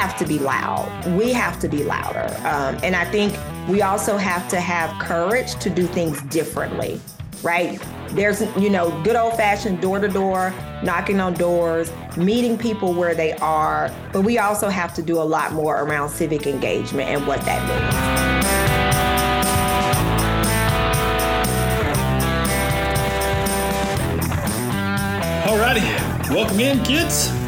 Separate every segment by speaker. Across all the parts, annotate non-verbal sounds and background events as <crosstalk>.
Speaker 1: have to be loud. We have to be louder. Um, and I think we also have to have courage to do things differently, right? There's, you know, good old fashioned door to door, knocking on doors, meeting people where they are. But we also have to do a lot more around civic engagement and what that
Speaker 2: means. Alrighty, welcome in, kids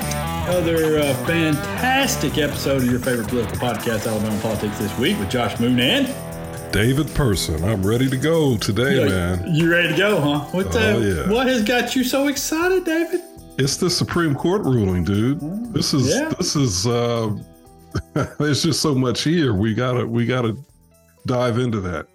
Speaker 2: another uh, fantastic episode of your favorite political podcast, Alabama Politics This Week, with Josh Moon and
Speaker 3: David Person. I'm ready to go today, man.
Speaker 2: You ready to go, huh? What,
Speaker 3: oh, yeah.
Speaker 2: what has got you so excited, David?
Speaker 3: It's the Supreme Court ruling, dude. This is yeah. this is uh <laughs> there's just so much here. We gotta we gotta dive into that.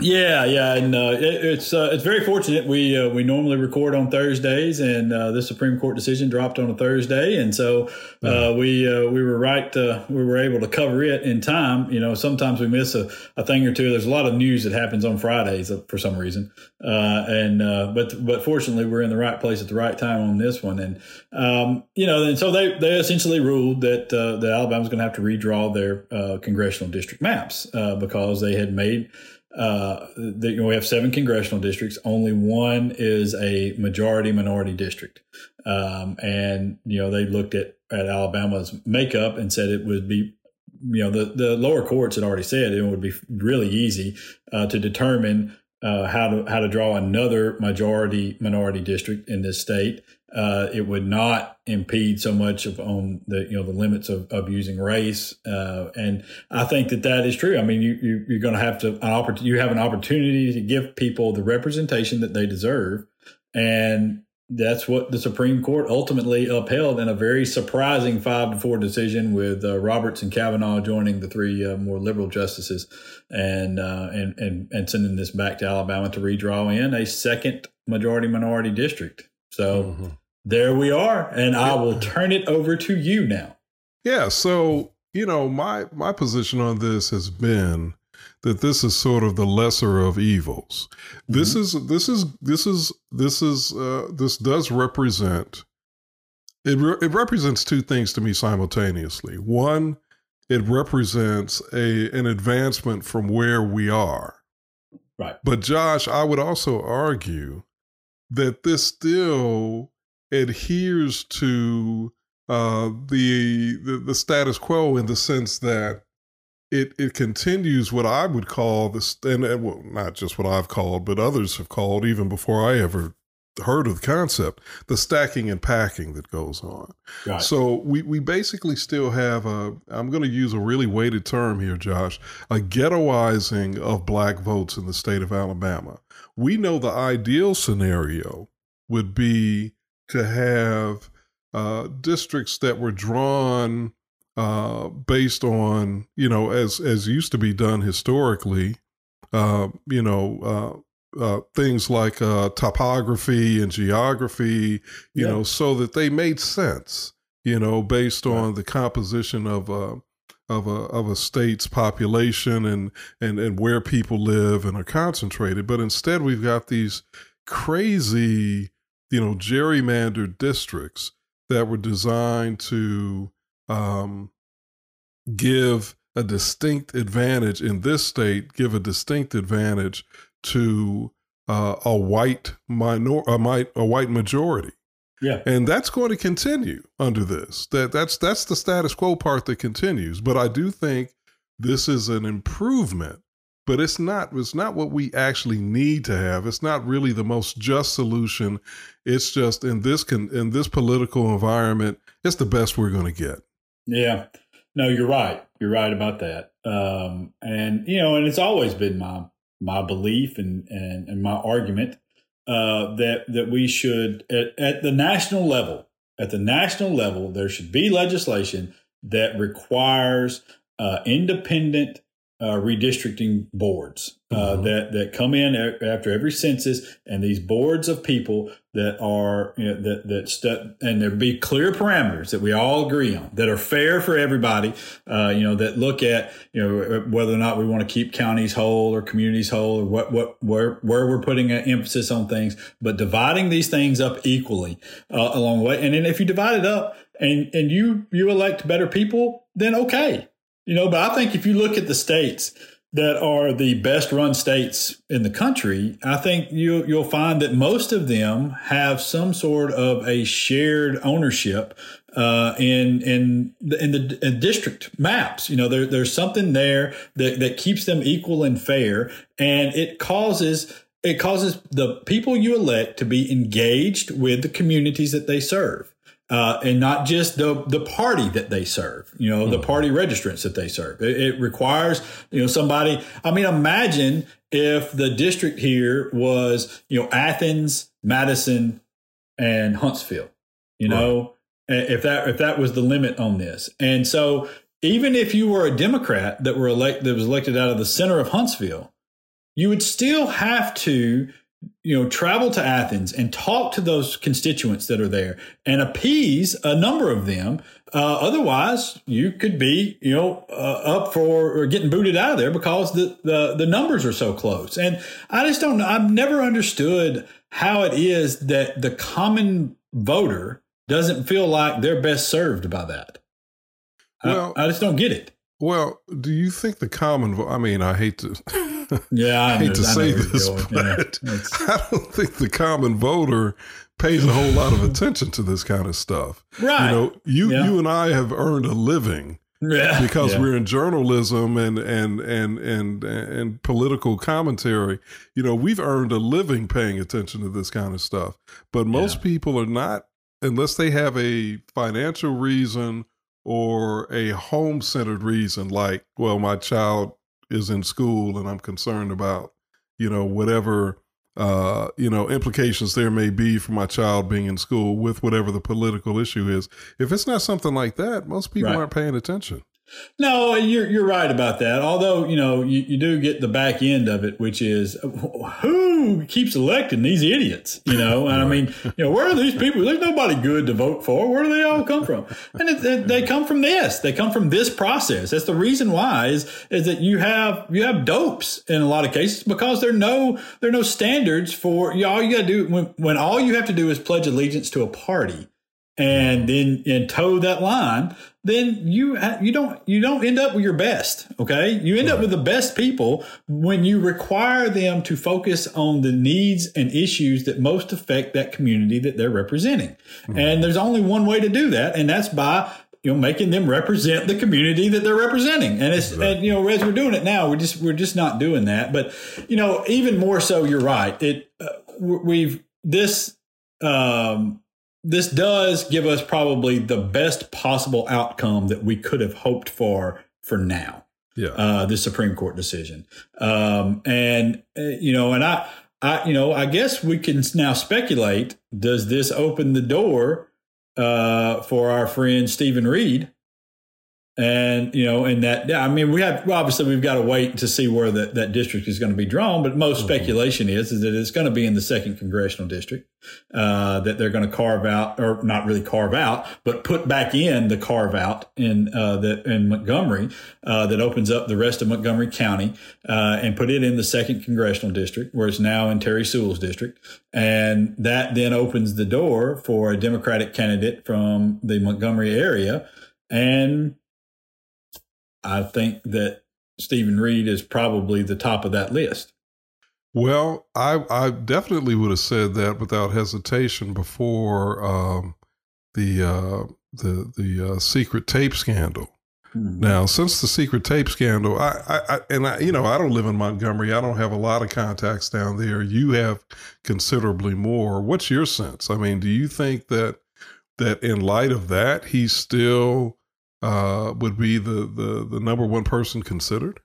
Speaker 2: Yeah, yeah, and uh, it, it's uh, it's very fortunate. We uh, we normally record on Thursdays, and uh, the Supreme Court decision dropped on a Thursday, and so uh, mm-hmm. we uh, we were right. we were able to cover it in time. You know, sometimes we miss a, a thing or two. There's a lot of news that happens on Fridays for some reason, and but but fortunately, we're in the right place at the right time on this one, and um, you know, and so they they essentially ruled that that Alabama's going to have to redraw their congressional district maps because they had made uh, you know, we have seven congressional districts. Only one is a majority minority district. Um, and, you know, they looked at, at Alabama's makeup and said it would be, you know, the, the lower courts had already said it would be really easy uh, to determine uh, how to how to draw another majority minority district in this state uh, it would not impede so much of on the you know the limits of, of using race uh, and I think that that is true. I mean you, you you're going to have to an opportunity you have an opportunity to give people the representation that they deserve and that's what the Supreme Court ultimately upheld in a very surprising five to four decision with uh, Roberts and Kavanaugh joining the three uh, more liberal justices and, uh, and and and sending this back to Alabama to redraw in a second majority minority district. So mm-hmm there we are. And I will turn it over to you now.
Speaker 3: Yeah. So, you know, my my position on this has been that this is sort of the lesser of evils. Mm-hmm. This is this is this is this is uh, this does represent it. Re- it represents two things to me simultaneously. One, it represents a an advancement from where we are.
Speaker 2: Right.
Speaker 3: But Josh, I would also argue that this still adheres to uh, the, the, the status quo in the sense that it it continues what I would call this, and, and well, not just what I've called, but others have called even before I ever heard of the concept, the stacking and packing that goes on. So we we basically still have a. I'm going to use a really weighted term here, Josh, a ghettoizing of black votes in the state of Alabama. We know the ideal scenario would be to have uh, districts that were drawn uh, based on you know as as used to be done historically, uh, you know. Uh, uh, things like uh, topography and geography, you yeah. know, so that they made sense, you know, based on the composition of a of a of a state's population and and and where people live and are concentrated. But instead, we've got these crazy you know, gerrymandered districts that were designed to um, give a distinct advantage in this state, give a distinct advantage to uh, a white minor, a, a white majority.
Speaker 2: Yeah.
Speaker 3: And that's going to continue under this. That that's that's the status quo part that continues. But I do think this is an improvement but it's not it's not what we actually need to have it's not really the most just solution it's just in this con, in this political environment it's the best we're going to get
Speaker 2: yeah. No you're right. You're right about that. Um, and you know and it's always been my my belief and and, and my argument uh, that that we should at, at the national level at the national level there should be legislation that requires uh, independent uh, redistricting boards uh, mm-hmm. that that come in after every census, and these boards of people that are you know, that that stu- and there be clear parameters that we all agree on that are fair for everybody. Uh, you know that look at you know whether or not we want to keep counties whole or communities whole or what what where where we're putting an emphasis on things, but dividing these things up equally uh, along the way. And then if you divide it up and and you you elect better people then okay. You know, but I think if you look at the states that are the best run states in the country, I think you you'll find that most of them have some sort of a shared ownership uh, in in the, in the district maps. You know, there, there's something there that, that keeps them equal and fair, and it causes it causes the people you elect to be engaged with the communities that they serve. Uh, and not just the the party that they serve, you know, mm-hmm. the party registrants that they serve. It, it, requires, you know, somebody. I mean, imagine if the district here was, you know, Athens, Madison, and Huntsville. You know, if that if that was the limit on this, and so even if you were a Democrat that were elect that was elected out of the center of Huntsville, you would still have to you know travel to athens and talk to those constituents that are there and appease a number of them. Uh, otherwise you could be you know uh, up for getting booted out of there because the, the the numbers are so close. And i just don't know i've never understood how it is that the common voter doesn't feel like they're best served by that. Well i, I just don't get it.
Speaker 3: Well do you think the common I mean i hate to <laughs>
Speaker 2: yeah, I,
Speaker 3: I <laughs> hate to I say this, but yeah, <laughs> I don't think the common voter pays a whole lot of attention to this kind of stuff.
Speaker 2: Right.
Speaker 3: You know, you yeah. you and I have earned a living yeah. because yeah. we're in journalism and and and and and political commentary. You know, we've earned a living paying attention to this kind of stuff. But most yeah. people are not unless they have a financial reason or a home centered reason like, well, my child is in school and I'm concerned about, you know, whatever uh, you know, implications there may be for my child being in school with whatever the political issue is. If it's not something like that, most people right. aren't paying attention.
Speaker 2: No, you're you're right about that. Although you know you, you do get the back end of it, which is who keeps electing these idiots. You know, and I mean, you know, where are these people? There's nobody good to vote for. Where do they all come from? And it, it, they come from this. They come from this process. That's the reason why is is that you have you have dopes in a lot of cases because there are no there are no standards for you. Know, all you got to do when when all you have to do is pledge allegiance to a party and then and toe that line, then you you don't you don't end up with your best. Okay, you end right. up with the best people when you require them to focus on the needs and issues that most affect that community that they're representing. Mm-hmm. And there's only one way to do that, and that's by you know making them represent the community that they're representing and it's right. and you know as we're doing it now we're just we're just not doing that but you know even more so you're right it uh, we've this um this does give us probably the best possible outcome that we could have hoped for for now.
Speaker 3: Yeah.
Speaker 2: Uh, the Supreme Court decision. Um, and, uh, you know, and I, I, you know, I guess we can now speculate does this open the door uh, for our friend Steven Reed and you know, and that I mean, we have obviously we've got to wait to see where that, that district is going to be drawn. But most mm-hmm. speculation is is that it's going to be in the second congressional district uh, that they're going to carve out, or not really carve out, but put back in the carve out in uh, the in Montgomery uh, that opens up the rest of Montgomery County uh, and put it in the second congressional district, where it's now in Terry Sewell's district, and that then opens the door for a Democratic candidate from the Montgomery area and I think that Steven Reed is probably the top of that list.
Speaker 3: Well, I I definitely would have said that without hesitation before um, the uh, the the uh, secret tape scandal. Mm-hmm. Now, since the secret tape scandal, I, I, I, and I, you know, I don't live in Montgomery. I don't have a lot of contacts down there. You have considerably more. What's your sense? I mean, do you think that that in light of that, he's still uh, would be the, the the number one person considered?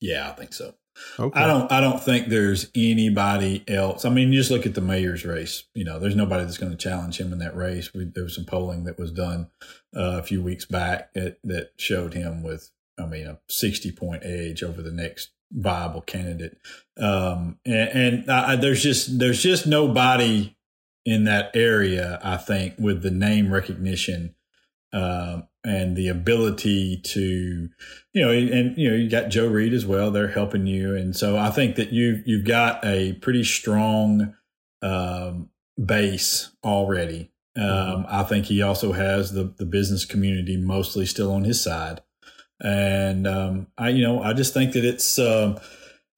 Speaker 2: Yeah, I think so. Okay. I don't. I don't think there's anybody else. I mean, you just look at the mayor's race. You know, there's nobody that's going to challenge him in that race. We, there was some polling that was done uh, a few weeks back that, that showed him with, I mean, a 60 point edge over the next viable candidate. Um, and, and I, there's just there's just nobody in that area. I think with the name recognition um, and the ability to, you know, and, you know, you got Joe Reed as well. They're helping you, and so I think that you you've got a pretty strong um, base already. Um, mm-hmm. I think he also has the the business community mostly still on his side. and um, I you know I just think that it's. Um,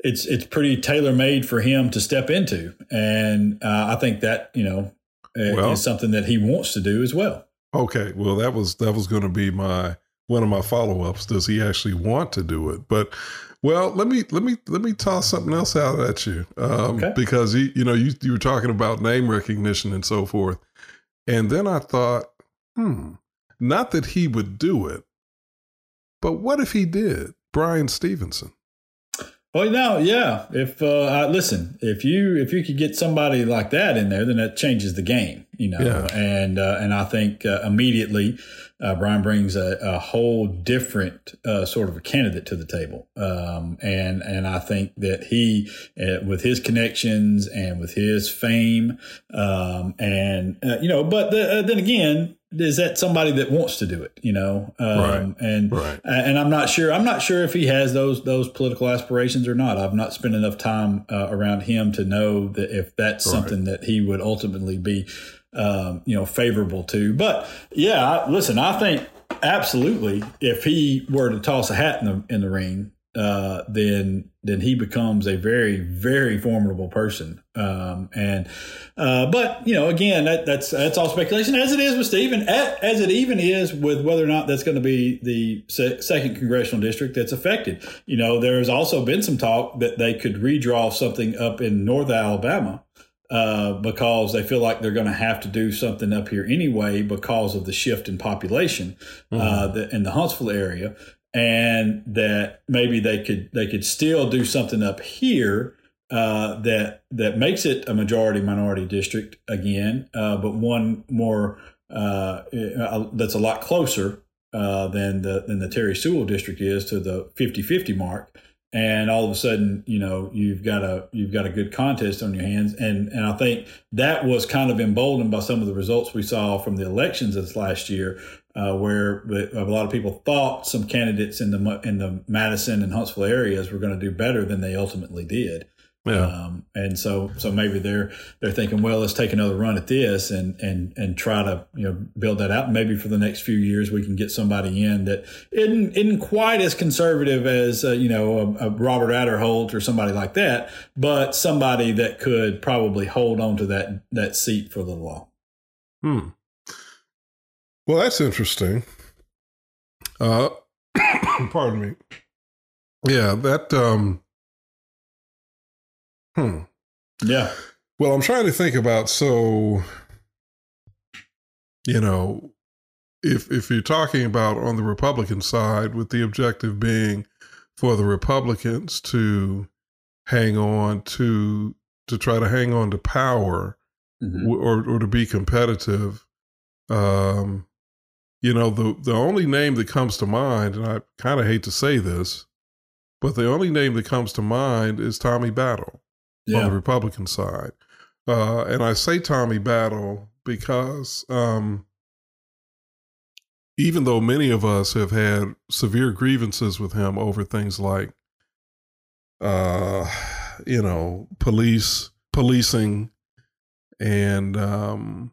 Speaker 2: it's it's pretty tailor made for him to step into, and uh, I think that you know well, is something that he wants to do as well.
Speaker 3: Okay, well that was that was going to be my one of my follow ups. Does he actually want to do it? But well, let me let me let me toss something else out at you um, okay. because he, you know you you were talking about name recognition and so forth, and then I thought, hmm, not that he would do it, but what if he did? Bryan Stevenson.
Speaker 2: Well, no, yeah. If uh, I, listen, if you if you could get somebody like that in there, then that changes the game, you know. Yeah. And uh, and I think uh, immediately uh, Bryan brings a, a whole different uh, sort of a candidate to the table, um, and and I think that he, uh, with his connections and with his fame, um, and you know, but the, then again, is that somebody that wants to do it you know um, right. and right. and i'm not sure i'm not sure if he has those those political aspirations or not i've not spent enough time uh, around him to know that if that's right. something that he would ultimately be um, you know favorable to but yeah listen i think absolutely if he were to toss a hat in the in the ring uh, then then he becomes a very very formidable person. Um, and uh, but you know again that, that's that's all speculation as it is with Steven as it even is with whether or not that's going to be the se- second congressional district that's affected. You know there has also been some talk that they could redraw something up in North Alabama. Uh, because they feel like they're going to have to do something up here anyway because of the shift in population mm-hmm. uh, the, in the Huntsville area and that maybe they could they could still do something up here uh, that that makes it a majority minority district again, uh, but one more uh, uh that's a lot closer uh, than the than the Terry Sewell district is to the 50-50 mark. And all of a sudden, you know, you've got a you've got a good contest on your hands, and and I think that was kind of emboldened by some of the results we saw from the elections this last year, uh, where a lot of people thought some candidates in the in the Madison and Huntsville areas were going to do better than they ultimately did. Yeah. Um, and so so maybe they're they're thinking, well, let's take another run at this and and and try to you know build that out. Maybe for the next few years we can get somebody in that isn't isn't quite as conservative as uh, you know a, a Robert Aderholt or somebody like that, but somebody that could probably hold on to that that seat for the law.
Speaker 3: Hmm. Well, that's interesting. Uh, <coughs> pardon me. Yeah, that. Um, hmm.
Speaker 2: Yeah.
Speaker 3: Well, I'm trying to think about so. You know, if if you're talking about on the Republican side, with the objective being for the Republicans to hang on to to try to hang on to power mm-hmm. or or to be competitive, um, you know, the the only name that comes to mind, and I kind of hate to say this, but the only name that comes to mind is Tommy Battle yeah. on the Republican side. Uh, and I say Tommy Battle because um, even though many of us have had severe grievances with him over things like, uh, you know, police policing and um,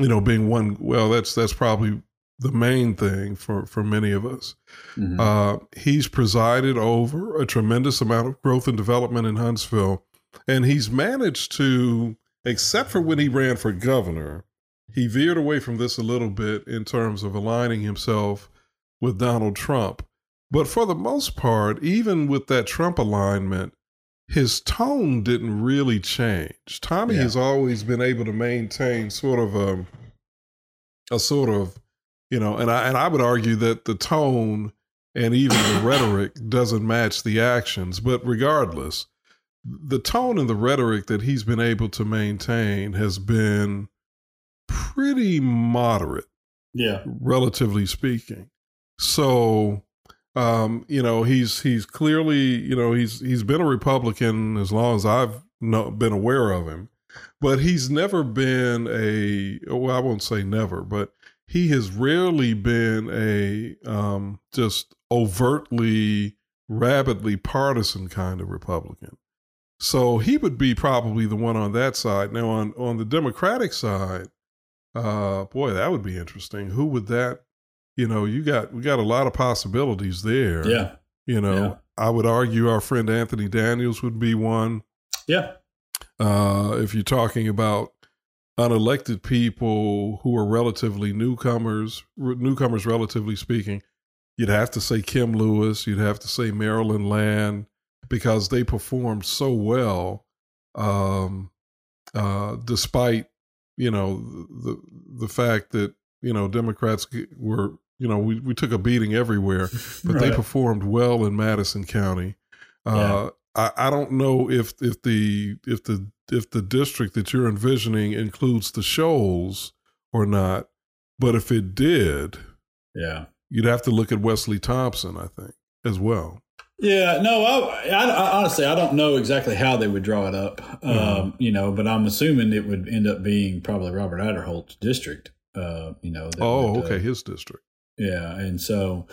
Speaker 3: you know being one well that's that's probably the main thing for, for many of us. Mm-hmm. Uh, he's presided over a tremendous amount of growth and development in Huntsville, and he's managed to, except for when he ran for governor, he veered away from this a little bit in terms of aligning himself with Donald Trump. But for the most part, even with that Trump alignment, his tone didn't really change. Tommy yeah. has always been able to maintain sort of a, a sort of you know, and I and I would argue that the tone and even the <coughs> rhetoric doesn't match the actions. But regardless, the tone and the rhetoric that he's been able to maintain has been pretty moderate.
Speaker 2: Yeah.
Speaker 3: Relatively speaking. So um, you know, he's he's clearly, you know, he's he's been a Republican as long as I've no, been aware of him. But he's never been a well, I won't say never, but he has rarely been a um, just overtly, rabidly partisan kind of Republican. So he would be probably the one on that side. Now, on on the Democratic side, uh, boy, that would be interesting. Who would that you know, you got we got a lot of possibilities there.
Speaker 2: Yeah.
Speaker 3: You know, yeah. I would argue our friend Anthony Daniels would be one.
Speaker 2: Yeah.
Speaker 3: Uh, if you're talking about unelected people who are relatively newcomers, newcomers relatively speaking, you'd have to say Kim Lewis, you'd have to say Marilyn Land because they performed so well, um, uh, despite you know the the fact that you know Democrats were you know we, we took a beating everywhere, <laughs> but right. they performed well in Madison County. Uh, yeah. I, I don't know if if the if the if the district that you're envisioning includes the Shoals or not, but if it did,
Speaker 2: yeah,
Speaker 3: you'd have to look at Wesley Thompson, I think, as well.
Speaker 2: Yeah, no, I, I, I, honestly I don't know exactly how they would draw it up, mm-hmm. um, you know, but I'm assuming it would end up being probably Robert Aderholt's district, uh, you know.
Speaker 3: oh, would, okay, uh, his district.
Speaker 2: Yeah, and so,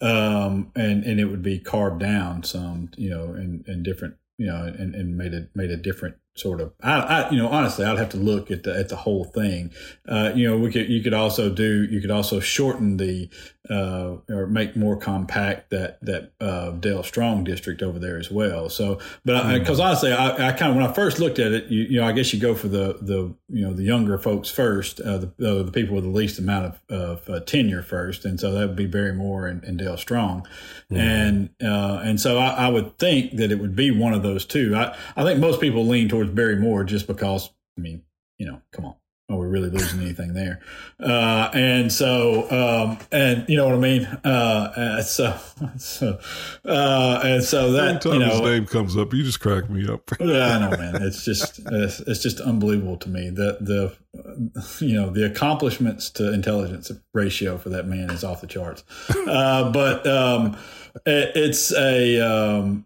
Speaker 2: um, and and it would be carved down some, you know, and and different, you know, and and made a made a different sort of I, I, you know honestly I'd have to look at the at the whole thing. Uh, you know we could you could also do you could also shorten the uh, or make more compact that that uh, Dale Strong district over there as well. So but because mm. honestly I, I kind of when I first looked at it you, you, know I guess you go for the the you know the younger folks first uh, the the people with the least amount of, of uh, tenure first. And so that would be Barry Moore and, and Dale Strong. Mm. and uh, and so I, I would think that it would be one of those two. I I think most people lean towards towards Barry Moore just because, I mean, you know, come on. Are we really losing anything there? Uh, and so, um, and you know what I mean? Uh, so, <laughs> so, uh, and so that,
Speaker 3: you
Speaker 2: know,
Speaker 3: his name comes up, you just crack me up. <laughs>
Speaker 2: yeah, I know, man. It's just, it's, it's just unbelievable to me that the, you know, the accomplishments to intelligence ratio for that man is off the charts. Uh, but, um, it, it's a, um,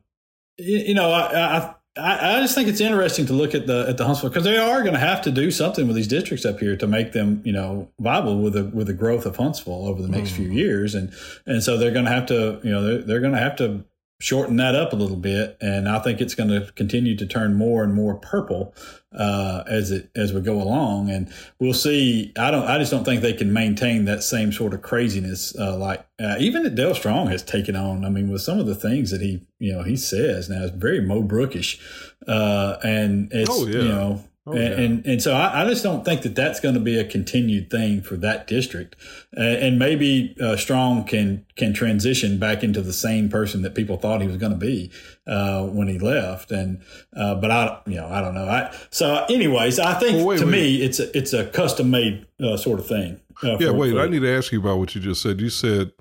Speaker 2: you, you know, I, I I, I, just think it's interesting to look at the at the Huntsville because they are going to have to do something with these districts up here to make them you know viable with the with the growth of Huntsville over the next mm. few years and and so they're going to have to you know they're, they're going to have to shorten that up a little bit, and I think it's going to continue to turn more and more purple uh, as it as we go along, and we'll see. I don't. I just don't think they can maintain that same sort of craziness. Uh, like uh, even that Dale Strong has taken on. I mean, with some of the things that he you know he says now, it's very Mo Brookish, uh, and it's oh, yeah. you know Oh, and, yeah. and, and so I, I, just don't think that that's going to be a continued thing for that district. Uh, and maybe uh, Strong can can transition back into the same person that people thought he was going to be uh, when he left. And uh, but I you know I don't know. I so anyways, I think well, wait, to wait. me it's a, it's a custom made uh, sort of thing.
Speaker 3: Uh, yeah, for, wait. For, I need to ask you about what you just said. You said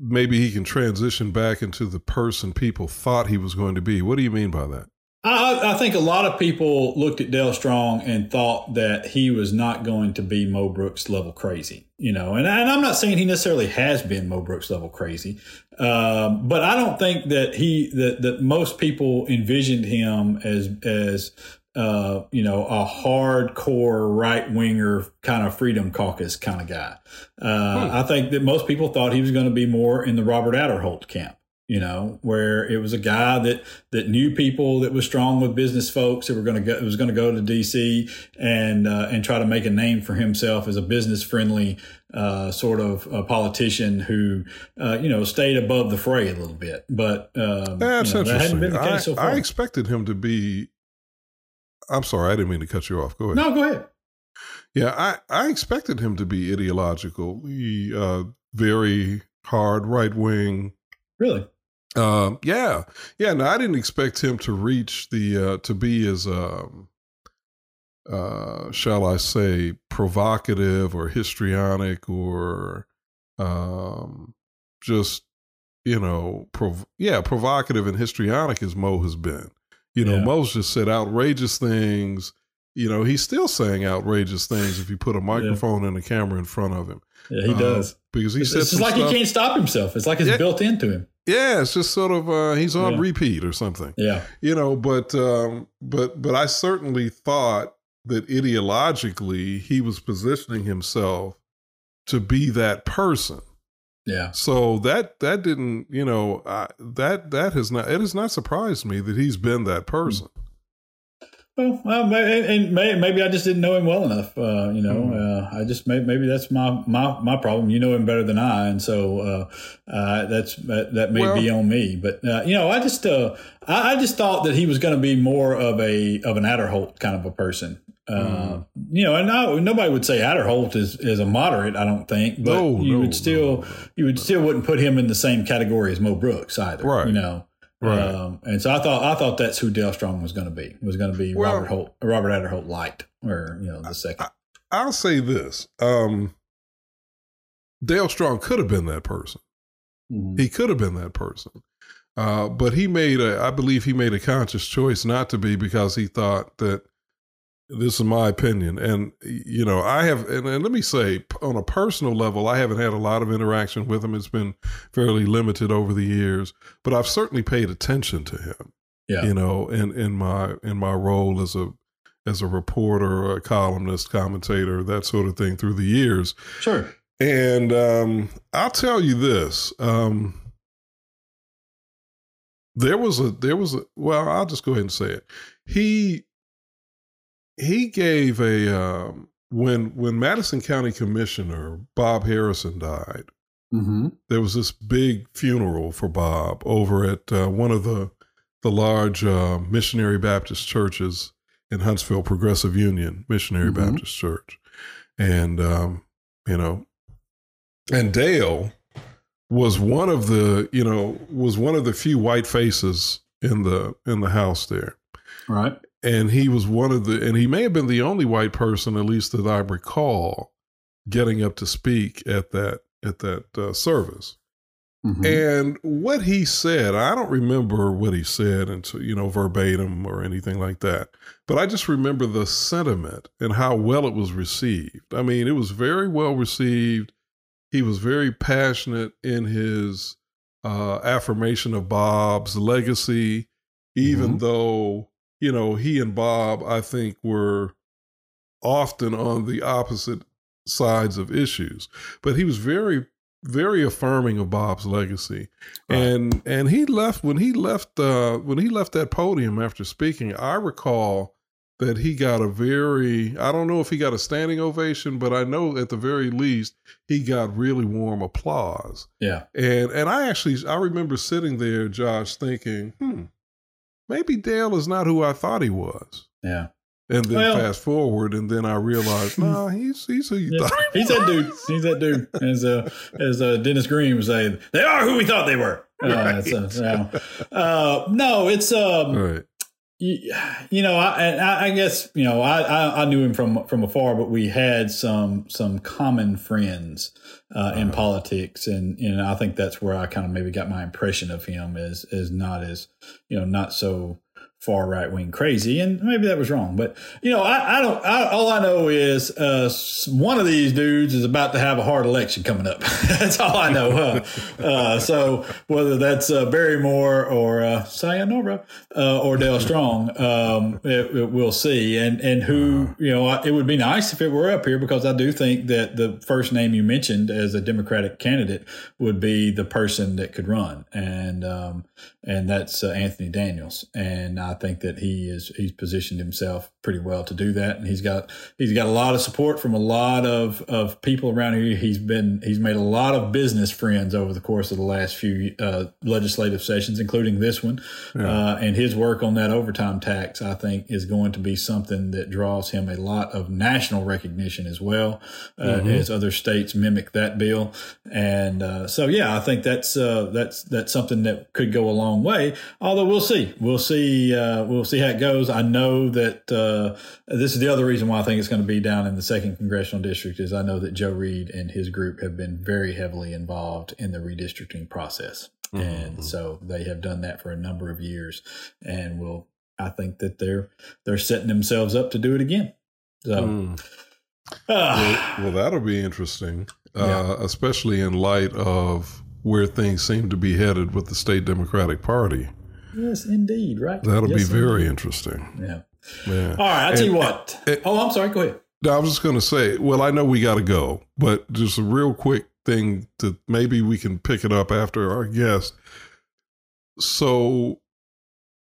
Speaker 3: maybe he can transition back into the person people thought he was going to be. What do you mean by that?
Speaker 2: I, I, think a lot of people looked at Dale Strong and thought that he was not going to be Mo Brooks level crazy, you know. And, and I'm not saying he necessarily has been Mo Brooks level crazy, um, but I don't think that he that that most people envisioned him as as uh, you know a hardcore right winger kind of Freedom Caucus kind of guy. Uh, hmm. I think that most people thought he was going to be more in the Robert Aderholt camp you know, where it was a guy that that knew people that was strong with business folks that were going to go was going to go to DC and uh, and try to make a name for himself as a business friendly uh, sort of a politician who uh, you know stayed above the fray a little bit. But um,
Speaker 3: that's
Speaker 2: you know,
Speaker 3: interesting. That I, so I expected him to be. I'm sorry, I didn't mean to cut you off. Go ahead.
Speaker 2: No, go ahead.
Speaker 3: Yeah, I, I expected him to be ideological, uh, very hard right wing.
Speaker 2: Really?
Speaker 3: Um, yeah, yeah. No, I didn't expect him to reach the uh, to be as um, uh, shall I say provocative or histrionic or um, just you know, prov- yeah, provocative and histrionic as Mo has been. You know, yeah. Mo's just said outrageous things. You know, he's still saying outrageous things if you put a microphone yeah. and a camera in front of him.
Speaker 2: Yeah, he uh, does.
Speaker 3: Because he
Speaker 2: it's, it's like stuff. he can't stop himself. It's like it's yeah. built into him.
Speaker 3: Yeah, it's just sort of uh, he's on yeah. repeat or something.
Speaker 2: Yeah,
Speaker 3: you know, but um, but but I certainly thought that ideologically he was positioning himself to be that person.
Speaker 2: Yeah.
Speaker 3: So that that didn't you know that that has not it has not surprised me that he's been that person.
Speaker 2: Well, uh, and maybe I just didn't know him well enough. Uh, you know, mm. uh, I just maybe, that's my, my my problem. You know him better than I, and so uh, uh, that's that, that may well, be on me. But uh, you know, I just I, I, just thought that he was going to be more of a of an Aderholt kind of a person. Mm. You know, and I, nobody would say Aderholt is is a moderate. I don't think, but no, you no, would still no, you would still wouldn't put him in the same category as Mo Brooks either. Right. You know. Right. Um, and so I thought I thought that's who Dale Strong was going to be. Was going to be well, Robert Holt, Robert Aderholt light, or you know the second.
Speaker 3: I, will say this: um, Dale Strong could have been that person. Mm-hmm. He could have been that person, uh, but he made a. I believe he made a conscious choice not to be because he thought that this is my opinion. And, you know, I have, and, and, let me say, on a personal level, I haven't had a lot of interaction with him. It's been fairly limited over the years, but I've certainly paid attention to him. Yeah. You know, in, in my in my role as a as a reporter, a columnist, commentator, that sort of thing through the years.
Speaker 2: Sure.
Speaker 3: And um, I'll tell you this. Um, there was a there was a well, I'll just go ahead and say it. He he gave a um, when when Madison County Commissioner Bob Harrison died. Mm-hmm. There was this big funeral for Bob over at uh, one of the the large uh, missionary Baptist churches in Huntsville, Progressive Union Missionary mm-hmm. Baptist Church, and um, you know, and Dale was one of the you know was one of the few white faces in the in the house there,
Speaker 2: right?
Speaker 3: And he was one of the and he may have been the only white person at least that i recall getting up to speak at that at that uh, service mm-hmm. and what he said i don't remember what he said until you know verbatim or anything like that but i just remember the sentiment and how well it was received i mean it was very well received he was very passionate in his uh, affirmation of bob's legacy even mm-hmm. though you know, he and Bob, I think, were often on the opposite sides of issues. But he was very, very affirming of Bob's legacy. Right. And and he left when he left uh when he left that podium after speaking, I recall that he got a very I don't know if he got a standing ovation, but I know at the very least he got really warm applause.
Speaker 2: Yeah.
Speaker 3: And and I actually I remember sitting there, Josh, thinking, hmm, maybe Dale is not who I thought he was.
Speaker 2: Yeah.
Speaker 3: And then well, fast forward, and then I realized, no, <laughs> nah, he's he's who you yeah, thought.
Speaker 2: He he's was. that dude. He's that dude. As uh, as uh, Dennis Green was saying, they are who we thought they were. Uh, right. so, uh, no, it's um, right you know, I, I guess you know, I, I knew him from from afar, but we had some some common friends uh, in uh-huh. politics, and know, I think that's where I kind of maybe got my impression of him as as not as you know, not so far right wing crazy, and maybe that was wrong. But you know, I, I don't. I, all I know is uh, one of these dudes is about to have a hard election coming up. <laughs> that's all I know. Uh, uh, so whether that's uh, Barry Moore or uh, Sayonara uh, or Dale Strong, um, it, it, we'll see. And and who you know, it would be nice if it were up here because I do think that the first name you mentioned as a Democratic candidate would be the person that could run, and um, and that's uh, Anthony Daniels. And I think that he is he's positioned himself pretty well to do that, and he's got he's got a lot of support from a lot of of people around here. He's been he's made a lot of business friends over the course of the last few uh, legislative sessions, including this one. Yeah. Uh, and his work on that overtime tax, I think, is going to be something that draws him a lot of national recognition as well uh, mm-hmm. as other states mimic that bill. And uh, so, yeah, I think that's uh, that's that's something that could go a long way. Although we'll see, we'll see, uh, we'll see how it goes. I know that uh, this is the other reason why I think it's going to be down in the second congressional district is I know that Joe Reed and his group have been very heavily involved in the redistricting process, mm-hmm. and so they have done that for a number of years, and will I think that they're they're setting themselves up to do it again. So. Mm.
Speaker 3: well, well, that'll be interesting, uh, yeah. especially in light of where things seem to be headed with the state Democratic Party.
Speaker 2: Yes, indeed. Right.
Speaker 3: That'll
Speaker 2: yes,
Speaker 3: be very interesting.
Speaker 2: Yeah. Yeah. All right. I'll tell you what. And, oh, I'm sorry. Go ahead.
Speaker 3: I was just going to say, well, I know we got to go, but just a real quick thing that maybe we can pick it up after our guest. So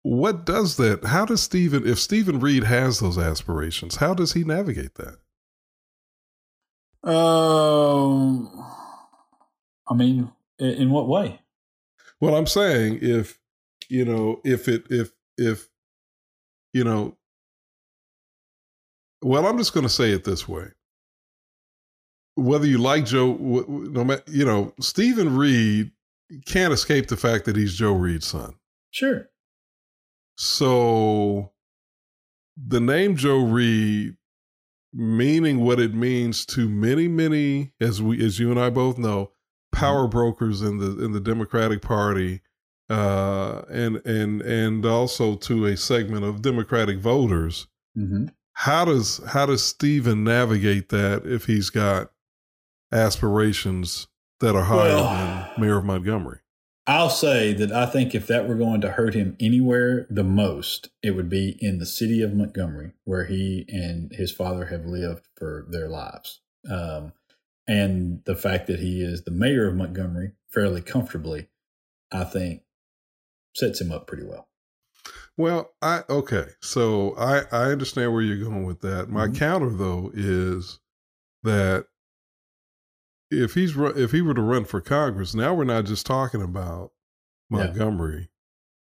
Speaker 3: what does that? How does Steven, if Steven Reed has those aspirations, how does he navigate that?
Speaker 2: Um, I mean, in what way?
Speaker 3: Well, I'm saying if you know, if it, if if you know, well, I'm just going to say it this way. Whether you like Joe, no matter, you know, Steven Reed can't escape the fact that he's Joe Reed's son.
Speaker 2: Sure.
Speaker 3: So the name Joe Reed meaning what it means to many, many, as we as you and I both know, power mm-hmm. brokers in the in the Democratic Party, uh, and and and also to a segment of Democratic voters. Mm-hmm. How does how does Steven navigate that if he's got aspirations that are higher well, than Mayor of Montgomery?
Speaker 2: I'll say that I think if that were going to hurt him anywhere the most, it would be in the city of Montgomery, where he and his father have lived for their lives. Um, and the fact that he is the mayor of Montgomery fairly comfortably, I think, sets him up pretty well.
Speaker 3: Well, I okay, so I I understand where you're going with that. My mm-hmm. counter though is that if he's if he were to run for Congress, now we're not just talking about Montgomery.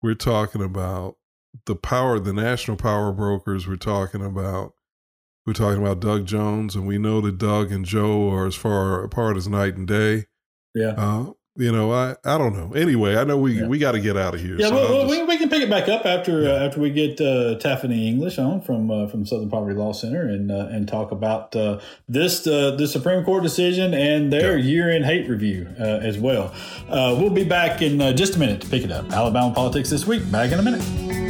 Speaker 3: We're talking about the power, the national power brokers. We're talking about we're talking about Doug Jones, and we know that Doug and Joe are as far apart as night and day.
Speaker 2: Yeah.
Speaker 3: Uh, you know, I, I don't know. Anyway, I know we yeah. we got to get out of here.
Speaker 2: Yeah, so well, just, we, we can pick it back up after yeah. uh, after we get uh, Tafeni English on from uh, from Southern Poverty Law Center and uh, and talk about uh, this uh, the Supreme Court decision and their yeah. year in hate review uh, as well. we'll be back in just a minute to pick it up. Alabama politics this week. Back in a minute.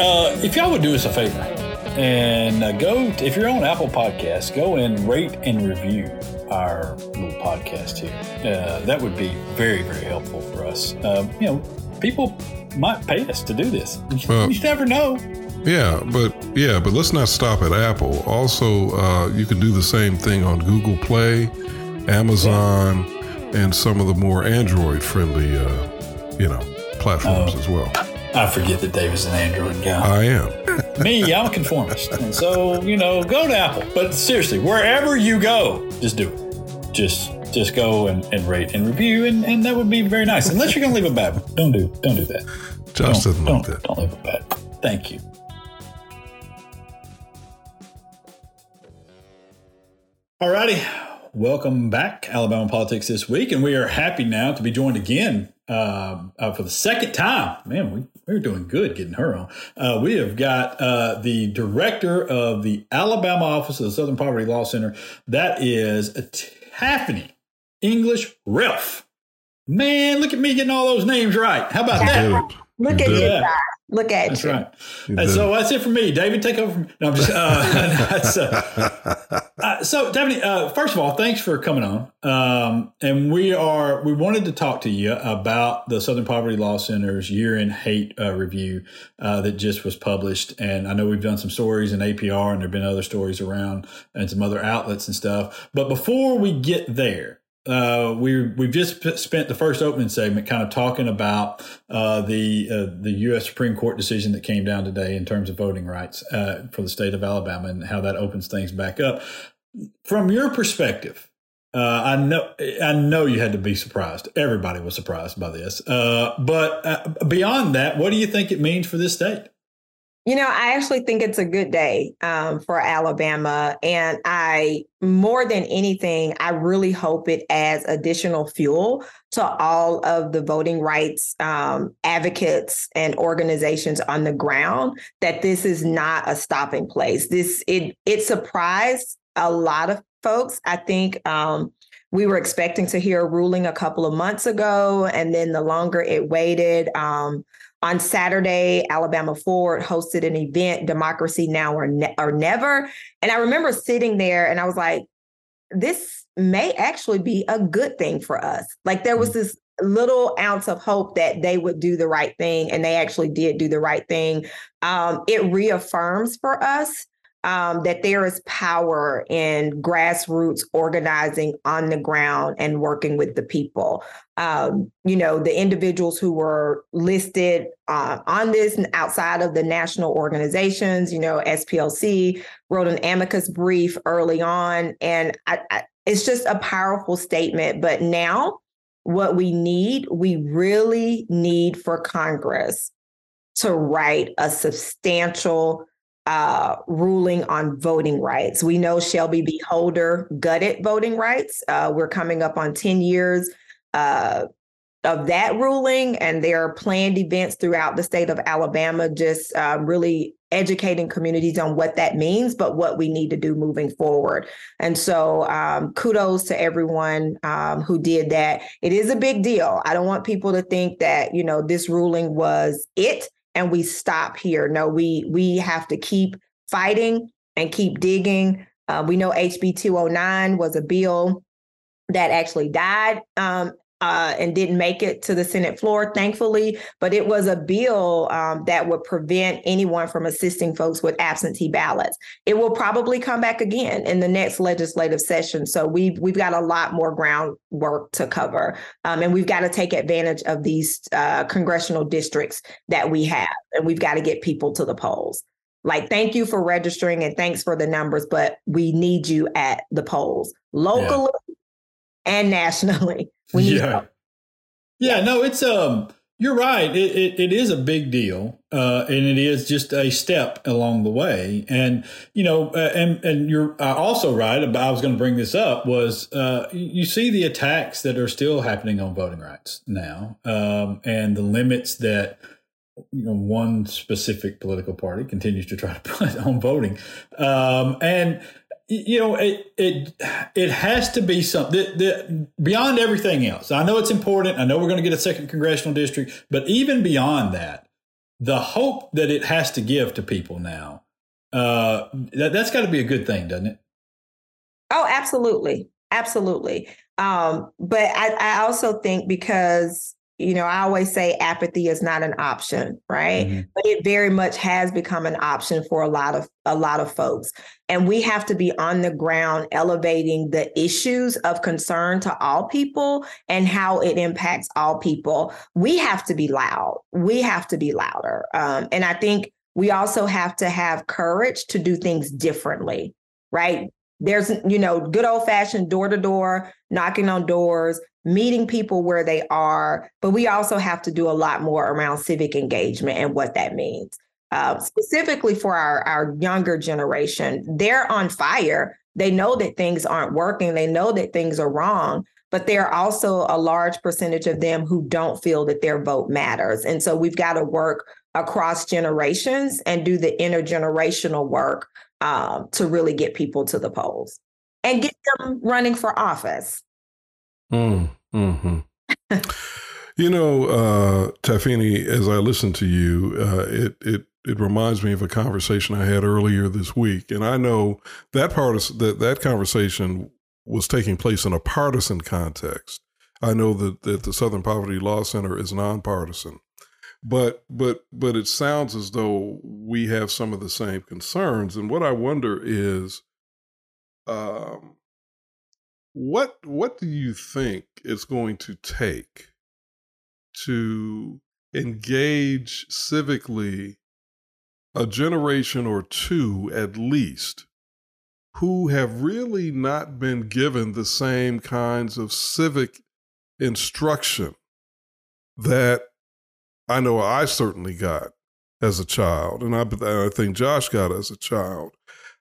Speaker 2: Uh, if y'all would do us a favor and uh, go, if you're on Apple Podcasts, go and rate and review our little podcast here. Uh, that would be very, very helpful for us. Um, you know, people might pay us to do this. Well, you never know.
Speaker 3: Yeah, but yeah, but let's not stop at Apple. Also, uh, you can do the same thing on Google Play, Amazon, and some of the more Android-friendly, uh, you know, platforms oh. as well.
Speaker 2: I forget that Dave is an Android guy.
Speaker 3: I am. <laughs>
Speaker 2: Me, I'm a conformist. And so, you know, go to Apple. But seriously, wherever you go, just do it. Just just go and, and rate and review and, and that would be very nice. Unless you're gonna leave a bad one. Don't do don't do that.
Speaker 3: Josh
Speaker 2: don't,
Speaker 3: doesn't
Speaker 2: don't,
Speaker 3: like that.
Speaker 2: Don't leave a bad one. Thank you. Alrighty. Welcome back, Alabama Politics This Week. And we are happy now to be joined again uh, uh, for the second time. Man, we, we're doing good getting her on. Uh, we have got uh, the director of the Alabama office of the Southern Poverty Law Center. That is Tafeni English Relf. Man, look at me getting all those names right. How about that?
Speaker 1: Look at you. Look at
Speaker 2: that's
Speaker 1: you.
Speaker 2: right. And so that's it for me. David, take over. From, no, I'm just. Uh, <laughs> uh, <laughs> uh, so, David, uh, first of all, thanks for coming on. Um, and we are we wanted to talk to you about the Southern Poverty Law Center's year in hate uh, review uh, that just was published. And I know we've done some stories in APR, and there've been other stories around and some other outlets and stuff. But before we get there, uh, we we've just spent the first opening segment kind of talking about uh, the uh, the U.S. Supreme Court decision that came down today in terms of voting rights uh, for the state of Alabama and how that opens things back up. From your perspective, uh, I know I know you had to be surprised. Everybody was surprised by this, uh, but beyond that, what do you think it means for this state?
Speaker 1: You know, I actually think it's a good day um, for Alabama. And I, more than anything, I really hope it adds additional fuel to all of the voting rights um, advocates and organizations on the ground that this is not a stopping place. This, it, it surprised a lot of folks. I think um, we were expecting to hear a ruling a couple of months ago. And then the longer it waited, um, on Saturday, Alabama Forward hosted an event, Democracy Now or, ne- or Never. And I remember sitting there and I was like, this may actually be a good thing for us. Like there was mm. this little ounce of hope that they would do the right thing, and they actually did do the right thing. Um, it reaffirms for us um, that there is power in grassroots organizing on the ground and working with the people. Um, you know, the individuals who were listed uh, on this and outside of the national organizations, you know, SPLC wrote an amicus brief early on. And I, I, it's just a powerful statement. But now, what we need, we really need for Congress to write a substantial uh, ruling on voting rights. We know Shelby v. Holder gutted voting rights. Uh, we're coming up on 10 years uh, of that ruling, and there are planned events throughout the state of Alabama just uh, really educating communities on what that means, but what we need to do moving forward. And so, um, kudos to everyone um, who did that. It is a big deal. I don't want people to think that, you know, this ruling was it and we stop here. No, we we have to keep fighting and keep digging. Uh, we know HB 209 was a bill that actually died um, uh, and didn't make it to the Senate floor, thankfully. But it was a bill um, that would prevent anyone from assisting folks with absentee ballots. It will probably come back again in the next legislative session. So we've we've got a lot more groundwork to cover, um, and we've got to take advantage of these uh, congressional districts that we have, and we've got to get people to the polls. Like, thank you for registering and thanks for the numbers, but we need you at the polls locally yeah. and nationally. <laughs> We need
Speaker 2: yeah. Yeah, no, it's um you're right. It, it, it is a big deal, uh, and it is just a step along the way. And you know, uh, and and you're also right. About, I was going to bring this up was uh, you see the attacks that are still happening on voting rights now, um, and the limits that you know one specific political party continues to try to <laughs> put on voting, um, and you know it it it has to be something that, beyond everything else i know it's important i know we're going to get a second congressional district but even beyond that the hope that it has to give to people now uh, that, that's got to be a good thing doesn't it?
Speaker 1: Oh absolutely absolutely. Um, but I, I also think because you know, I always say apathy is not an option, right? Mm-hmm. But it very much has become an option for a lot of a lot of folks. And we have to be on the ground elevating the issues of concern to all people and how it impacts all people. We have to be loud. We have to be louder. Um, and I think we also have to have courage to do things differently, right? There's, you know, good old fashioned door to door, knocking on doors, meeting people where they are, but we also have to do a lot more around civic engagement and what that means. Uh, specifically for our, our younger generation, they're on fire. They know that things aren't working, they know that things are wrong, but there are also a large percentage of them who don't feel that their vote matters. And so we've got to work across generations and do the intergenerational work um, to really get people to the polls and get them running for office.
Speaker 3: Mm, hmm <laughs> you know, uh, Tafeni, as I listen to you, uh, it it it reminds me of a conversation I had earlier this week, and I know that part of that that conversation was taking place in a partisan context. I know that that the Southern Poverty Law Center is nonpartisan, but but but it sounds as though we have some of the same concerns, and what I wonder is. Um, what what do you think it's going to take to engage civically a generation or two at least who have really not been given the same kinds of civic instruction that I know I certainly got as a child, and I, I think Josh got as a child.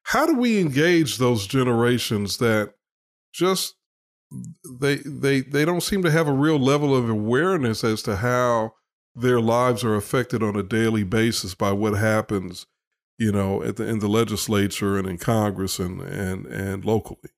Speaker 3: How do we engage those generations that just they they they don't seem to have a real level of awareness as to how their lives are affected on a daily basis by what happens, you know, at the, in the legislature and in Congress and and and locally.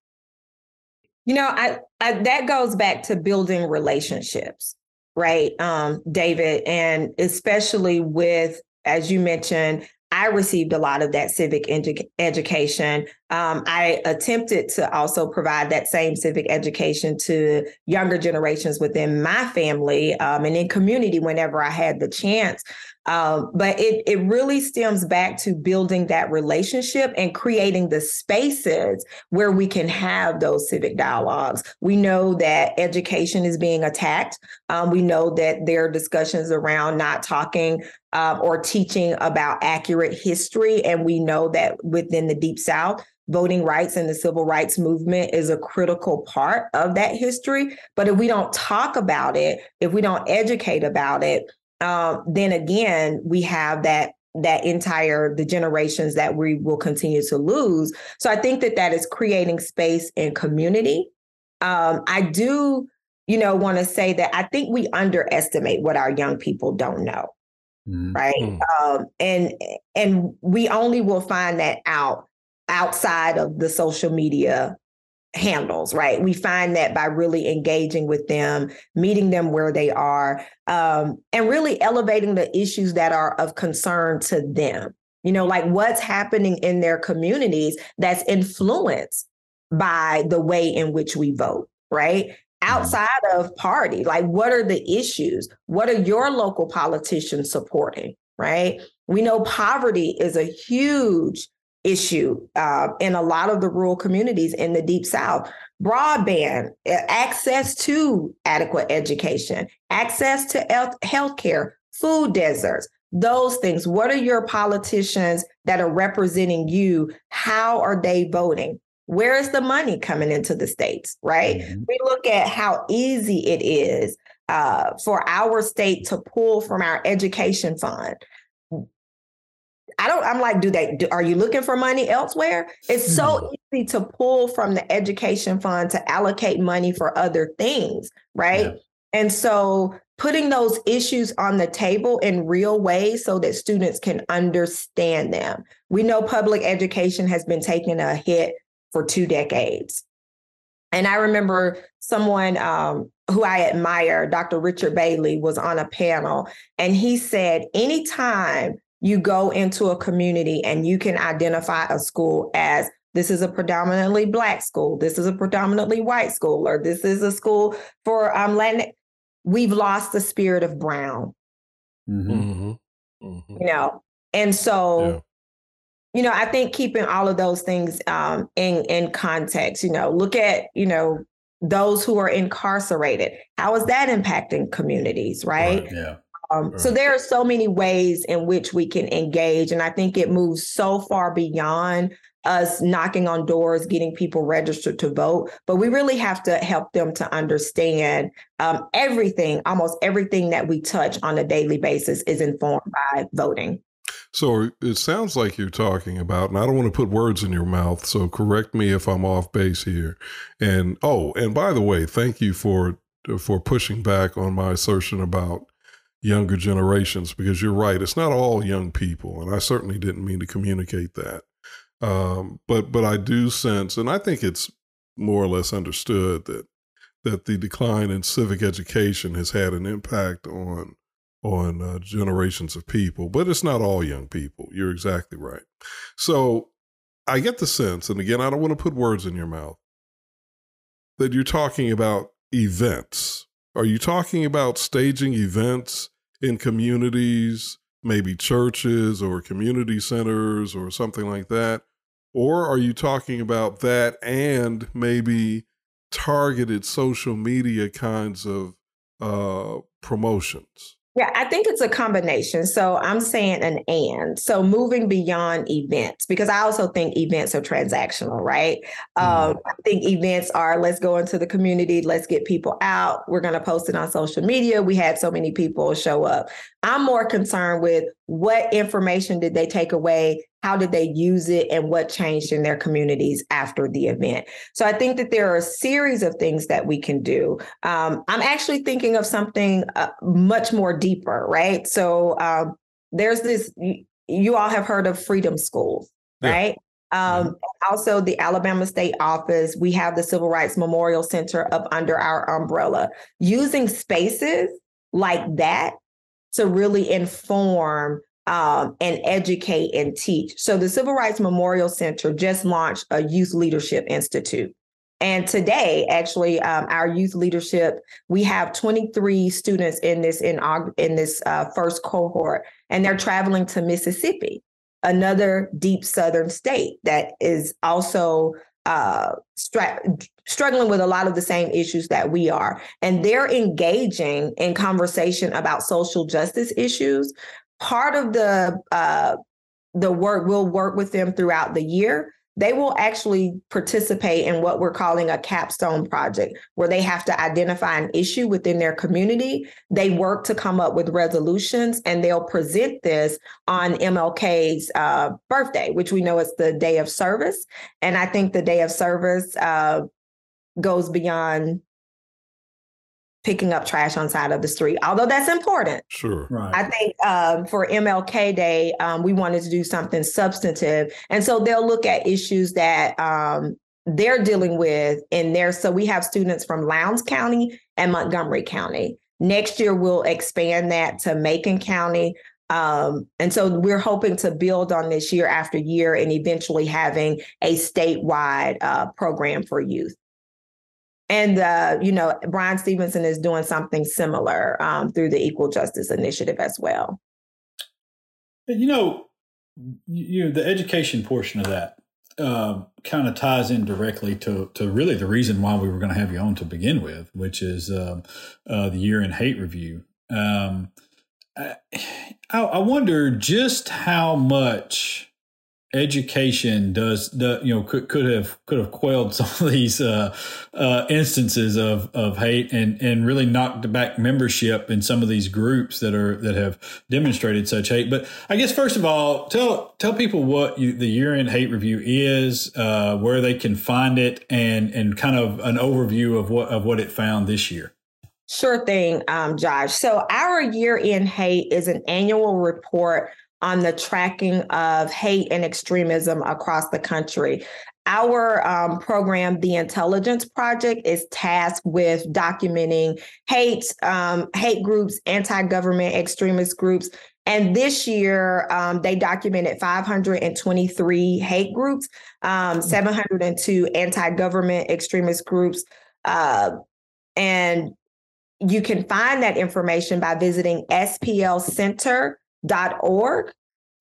Speaker 1: You know, I, I that goes back to building relationships, right, um, David, and especially with, as you mentioned, I received a lot of that civic edu- education. Um, I attempted to also provide that same civic education to younger generations within my family um, and in community whenever I had the chance. Um, but it it really stems back to building that relationship and creating the spaces where we can have those civic dialogues. We know that education is being attacked. Um, we know that there are discussions around not talking uh, or teaching about accurate history, and we know that within the Deep South voting rights and the civil rights movement is a critical part of that history. But if we don't talk about it, if we don't educate about it, uh, then again, we have that that entire the generations that we will continue to lose. So I think that that is creating space and community. Um, I do, you know, want to say that I think we underestimate what our young people don't know. Mm-hmm. Right. Um, and and we only will find that out outside of the social media handles, right? We find that by really engaging with them, meeting them where they are, um, and really elevating the issues that are of concern to them. You know, like what's happening in their communities that's influenced by the way in which we vote, right? Mm-hmm. Outside of party, like what are the issues? What are your local politicians supporting, right? We know poverty is a huge issue uh, in a lot of the rural communities in the deep south. Broadband access to adequate education access to health care food deserts those things. What are your politicians that are representing you? How are they voting? Where is the money coming into the states right? Mm-hmm. we look at how easy it is uh, for our state to pull from our education fund I don't, I'm like, do they, do, are you looking for money elsewhere? It's so mm-hmm. easy to pull from the education fund to allocate money for other things, right? Yeah. And so putting those issues on the table in real ways so that students can understand them. We know public education has been taking a hit for two decades. And I remember someone um, who I admire, Dr. Richard Bailey, was on a panel, and he said, anytime you go into a community and you can identify a school as this is a predominantly black school, this is a predominantly white school, or this is a school for um Latin. We've lost the spirit of brown. Mm-hmm. Mm-hmm. mm-hmm. You know, and so. Yeah. You know, I think keeping all of those things um, in in context. You know, look at you know those who are incarcerated. How is that impacting communities, right? right.
Speaker 2: Yeah.
Speaker 1: Um, So there are so many ways in which we can engage, and I think it moves so far beyond us knocking on doors, getting people registered to vote. But we really have to help them to understand um, everything, almost everything that we touch on a daily basis is informed by voting.
Speaker 3: So it sounds like you're talking about, and I don't want to put words in your mouth, so correct me if I'm off base here. And oh, and by the way, thank you for for pushing back on my assertion about younger generations because you're right. It's not all young people, and I certainly didn't mean to communicate that. Um, but but I do sense, and I think it's more or less understood that that the decline in civic education has had an impact on on uh, generations of people. But it's not all young people. You're exactly right. So I get the sense, and again, I don't want to put words in your mouth, that you're talking about events. Are you talking about staging events in communities, maybe churches or community centers or something like that? Or are you talking about that and maybe targeted social media kinds of uh, promotions?
Speaker 1: Yeah, I think it's a combination. So I'm saying an and. So moving beyond events, because I also think events are transactional, right? Mm-hmm. Um, I think events are let's go into the community, let's get people out. We're going to post it on social media. We had so many people show up. I'm more concerned with what information did they take away how did they use it and what changed in their communities after the event so i think that there are a series of things that we can do um, i'm actually thinking of something uh, much more deeper right so um, there's this you, all have heard of freedom schools yeah. right um, mm-hmm. Also, the Alabama State Office, we have the Civil Rights Memorial Center up under our umbrella. Using spaces like that to really inform um, and educate and teach. So the Civil Rights Memorial Center just launched a Youth Leadership Institute. And today, actually, um, our youth leadership, we have 23 students in this in, in this uh, first cohort, and they're traveling to Mississippi, another deep southern state that is also uh, struggling with a lot of the same issues that we are. And they're engaging in conversation about social justice issues. Part of the uh, the work we'll work with them throughout the year they will actually participate in what we're calling a capstone project, where they have to identify an issue within their community. They work to come up with resolutions and they'll present this on MLK's uh, birthday, which we know is the day of service. And I think the day of service uh, goes beyond picking up trash on side of the street, although that's important.
Speaker 3: Sure.
Speaker 1: Right. I think um, for MLK Day, um, we wanted to do something substantive. And so they'll look at issues that um, they're dealing with in there. So we have students from Lowndes County and Montgomery County. Next year, we'll expand that to Macon County. Um, and so we're hoping to build on this year after year and eventually having a statewide uh, program for youth and uh, you know Bryan Stevenson is doing something similar um, through the Equal Justice Initiative as well.
Speaker 2: You know, you know the education portion of that um, kind of ties in directly to to really the reason why we were going to have you on to begin with, which is um, uh, the year in hate review. Um, I, I wonder just how much education does the you know could could have could have quelled <laughs> some of these uh, uh, instances of of hate and and really knocked back membership in some of these groups that are that have demonstrated such hate. But I guess first of all, tell tell people what you, the year in hate review is, uh, where they can find it, and and kind of an overview of what of what it found this year.
Speaker 1: Sure thing, um, Josh. So our year in hate is an annual report on the tracking of hate and extremism across the country. Our um, program, the Intelligence Project, is tasked with documenting hate, um, hate groups, anti-government extremist groups, and this year, um, they documented 523 hate groups, um, 702 anti-government extremist groups, uh, and you can find that information by visiting SPL Center org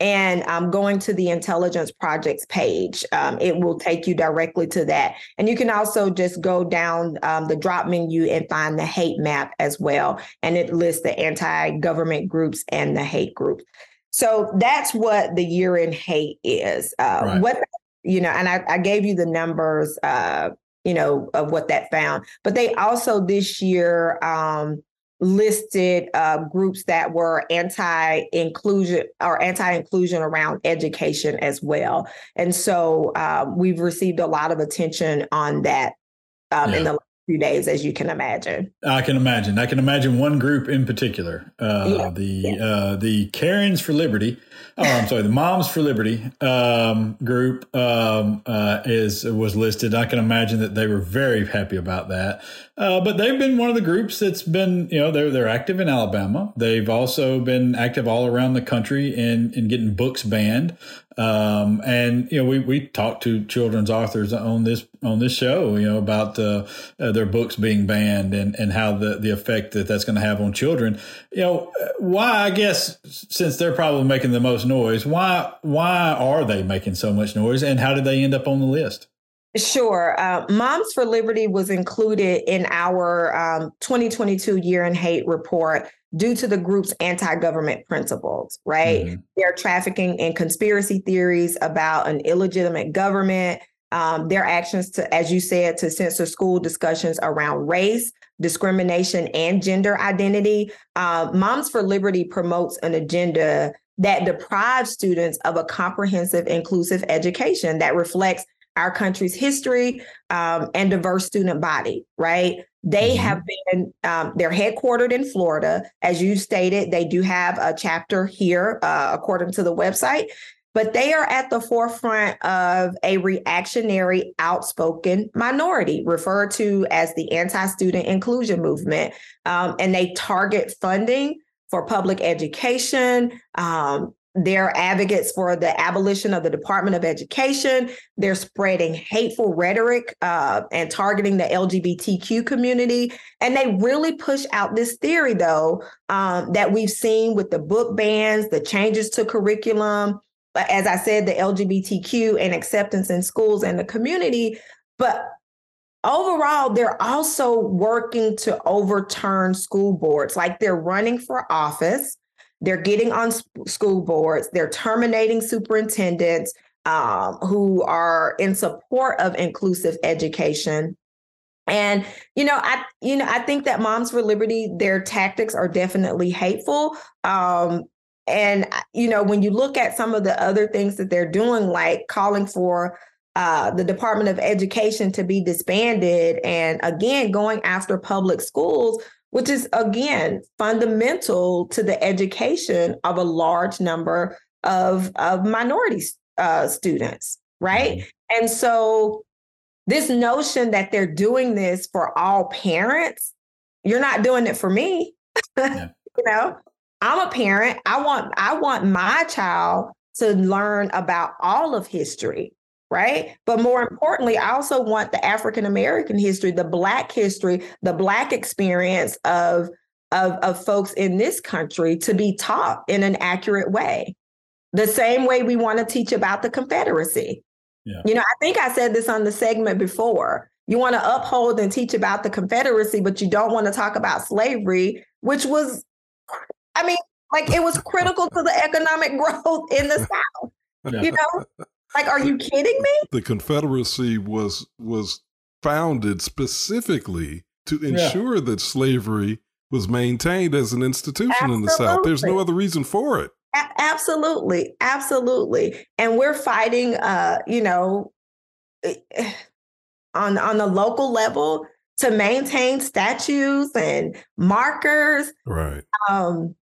Speaker 1: and um, going to the intelligence projects page. Um, it will take you directly to that. And you can also just go down um, the drop menu and find the hate map as well. And it lists the anti-government groups and the hate groups. So that's what the year in hate is. Uh, right. what you know and I, I, gave you the numbers uh, you know of what that found. But they also this year um, listed uh, groups that were anti-inclusion or anti-inclusion around education as well. And so uh, we've received a lot of attention on that um, yeah. in the last few days, as you can imagine.
Speaker 2: I can imagine. I can imagine one group in particular, uh, yeah. the yeah. Uh, the Karens for Liberty oh, I'm sorry, the Moms for Liberty um, group um, uh, is was listed. I can imagine that they were very happy about that. Uh, but they've been one of the groups that's been, you know, they're they're active in Alabama. They've also been active all around the country in in getting books banned. Um, and you know, we we talked to children's authors on this on this show, you know, about uh, uh, their books being banned and and how the the effect that that's going to have on children. You know, why? I guess since they're probably making the most noise, why why are they making so much noise, and how did they end up on the list?
Speaker 1: Sure. Uh, Moms for Liberty was included in our um, 2022 Year in Hate report due to the group's anti government principles, right? Mm-hmm. Their trafficking and conspiracy theories about an illegitimate government, um, their actions to, as you said, to censor school discussions around race, discrimination, and gender identity. Uh, Moms for Liberty promotes an agenda that deprives students of a comprehensive, inclusive education that reflects our country's history um, and diverse student body, right? They mm-hmm. have been, um, they're headquartered in Florida. As you stated, they do have a chapter here, uh, according to the website, but they are at the forefront of a reactionary, outspoken minority referred to as the anti student inclusion movement. Um, and they target funding for public education, um, they're advocates for the abolition of the Department of Education. They're spreading hateful rhetoric uh, and targeting the LGBTQ community. And they really push out this theory, though, um, that we've seen with the book bans, the changes to curriculum, but as I said, the LGBTQ and acceptance in schools and the community. But overall, they're also working to overturn school boards, like they're running for office they're getting on school boards, they're terminating superintendents um, who are in support of inclusive education. And you know, I you know, I think that Moms for Liberty, their tactics are definitely hateful. Um, and you know, when you look at some of the other things that they're doing, like calling for uh, the Department of Education to be disbanded, and again going after public schools, which is again fundamental to the education of a large number of, of minority uh, students, right? Mm-hmm. And so, this notion that they're doing this for all parents, you're not doing it for me. Yeah. <laughs> you know, I'm a parent. I want I want my child to learn about all of history right? But more importantly, I also want the African American history, the Black history, the Black experience of, of, of folks in this country to be taught in an accurate way. The same way we want to teach about the Confederacy. Yeah. You know, I think I said this on the segment before. You want to uphold and teach about the Confederacy, but you don't want to talk about slavery, which was, I mean, like it was critical to the economic <laughs> growth in the <laughs> South. You know, like, are you kidding me?
Speaker 3: The Confederacy was was founded specifically to ensure yeah. that slavery was maintained as an institution Absolutely. in the South. There's no other reason for it.
Speaker 1: A- absolutely, absolutely, and we're fighting. Uh, you know, eh, on on the local level to maintain statues and markers.
Speaker 3: Right.
Speaker 1: Um,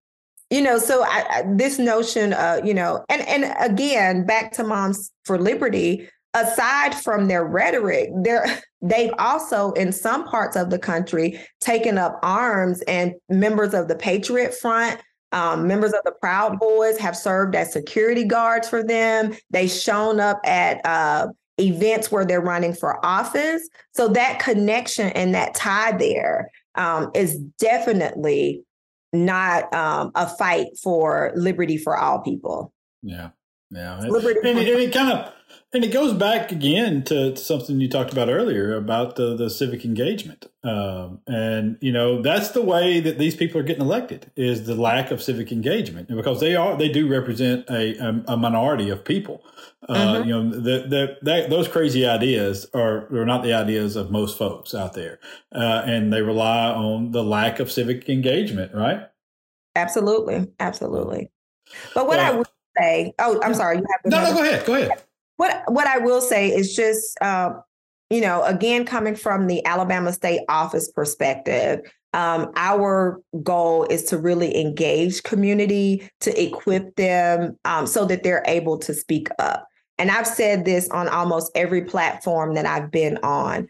Speaker 1: you know so I, I, this notion uh you know and and again back to moms for liberty aside from their rhetoric they're <laughs> they've also in some parts of the country taken up arms and members of the patriot front um, members of the proud boys have served as security guards for them. They've shown up at uh, events where they're running for office. So that connection and that tie there um, is definitely not um, a fight for liberty for all people.
Speaker 2: Yeah, yeah, liberty and, and it kind of and it goes back again to, to, something you talked about earlier about the, the civic engagement. Um, and, you know, that's the way that these people are getting elected is the lack of civic engagement because they are, they do represent a, a, a minority of people. Uh, mm-hmm. You know, the, the, that, those crazy ideas are, are not the ideas of most folks out there. Uh, and they rely on the lack of civic engagement, right?
Speaker 1: Absolutely. Absolutely. But what I would say, oh, I'm sorry. You
Speaker 2: have no, no, go ahead. Go ahead.
Speaker 1: What what I will say is just, uh, you know, again coming from the Alabama State Office perspective, um, our goal is to really engage community, to equip them um, so that they're able to speak up. And I've said this on almost every platform that I've been on.